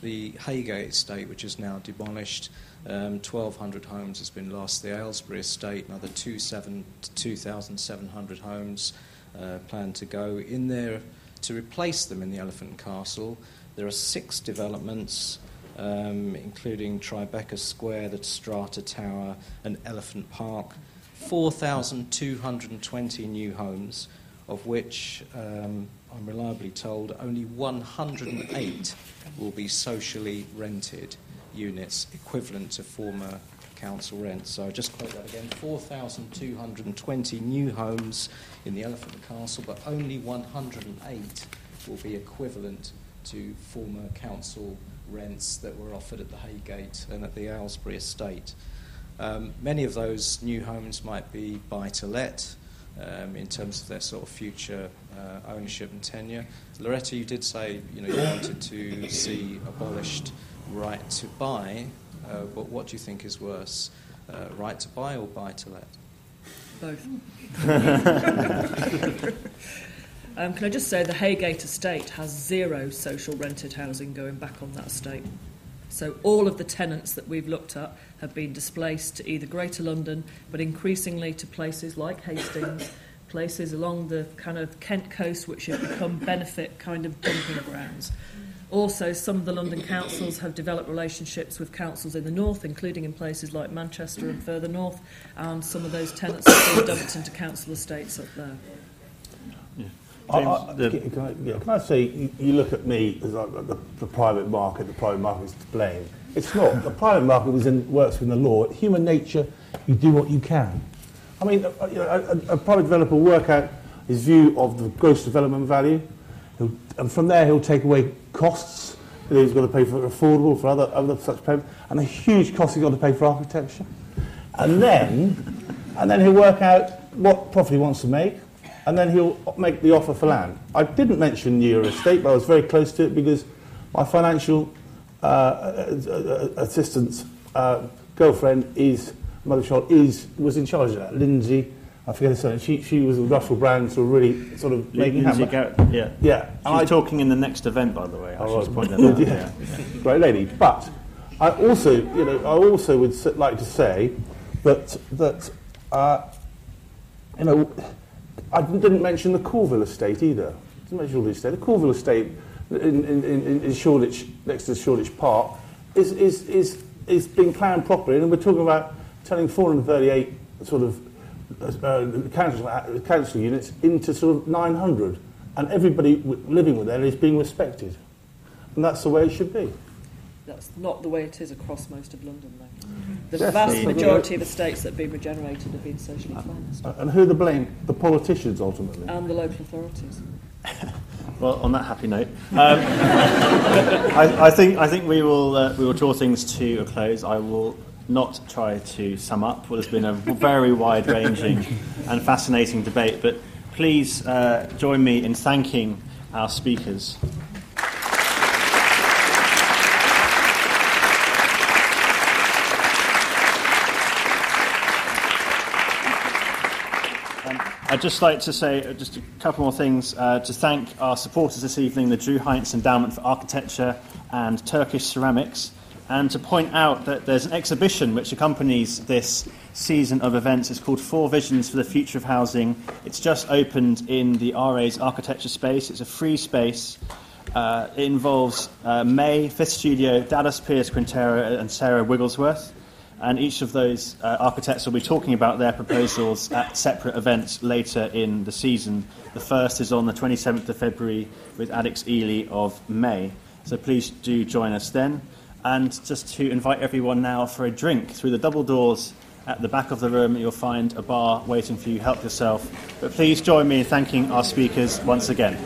The Heygate estate, which is now demolished, um, 1,200 homes has been lost. The Aylesbury estate, another 2,700 homes uh, planned to go. In there, to replace them in the Elephant and Castle, there are six developments um, including Tribeca Square, the Strata Tower, and Elephant Park. 4,220 new homes, of which um, I'm reliably told only 108 will be socially rented units, equivalent to former council rent. So I just quote that again 4,220 new homes in the Elephant Castle, but only 108 will be equivalent to former council rents that were offered at the Heygate and at the Aylesbury estate. Um, many of those new homes might be buy to let um, in terms of their sort of future uh, ownership and tenure. Loretta, you did say you know you wanted to see abolished right to buy, uh, but what do you think is worse, uh, right to buy or buy to let? Both. um, can I just say the Heygate estate has zero social rented housing going back on that estate. So all of the tenants that we've looked at have been displaced to either Greater London, but increasingly to places like Hastings, places along the kind of Kent coast, which have become benefit kind of dumping grounds. Also, some of the London councils have developed relationships with councils in the north, including in places like Manchester and further north, and some of those tenants have been dumped into council estates up there. I, I, can, I, yeah, can I say, you, you look at me as like the, the private market, the private market is to blame. It's not. the private market was in, works within the law. Human nature, you do what you can. I mean, a, you know, a, a private developer will work out his view of the gross development value, he'll, and from there he'll take away costs that he's got to pay for affordable, for other, other such payments, and a huge cost he's got to pay for architecture. And then, and then he'll work out what profit he wants to make, and then he'll make the offer for land. I didn't mention Near Estate, but I was very close to it because my financial uh, uh, assistant's uh, girlfriend is, mother child, is, was in charge of that. Lindsay, I forget her surname, she, she was with Russell Brand, so really sort of making Lindsay. Garrett, yeah. Yeah. She's I- talking in the next event, by the way. I Oh, should just right. point that out. yeah. Great lady. But I also, you know, I also would like to say that that uh, you know, I didn't mention the Colville estate either. I didn't mention all the estate. The Colville estate in, in, in, in Shoreditch, next to Shoreditch Park, is, is, is, is being planned properly. And we're talking about turning 438 sort of uh, council, uh, council units into sort of 900. And everybody living with there is being respected. And that's the way it should be. That's not the way it is across most of London, though. The vast majority of estates that have been regenerated have been socially cleansed, And who the blame? The politicians, ultimately. and the local authorities. Well, on that happy note, um, I, I think I think we will uh, we will draw things to a close. I will not try to sum up what has been a very wide-ranging and fascinating debate, but please uh, join me in thanking our speakers. Um, I'd just like to say uh, just a couple more things uh, to thank our supporters this evening, the Drue Heinz Endowment for Architecture and Turkish Ceramics, and to point out that there's an exhibition which accompanies this season of events. It's called Four Visions for the Future of Housing. It's just opened in the RA's architecture space. It's a free space. Uh, it involves uh, May, Fifth Studio, Dallas Pierce Quintero, and Sarah Wigglesworth. And each of those uh, architects will be talking about their proposals at separate events later in the season. The first is on the 27th of February with Alex Ely of May. So please do join us then. And just to invite everyone now for a drink through the double doors at the back of the room, you'll find a bar waiting for you. Help yourself. But please join me in thanking our speakers once again.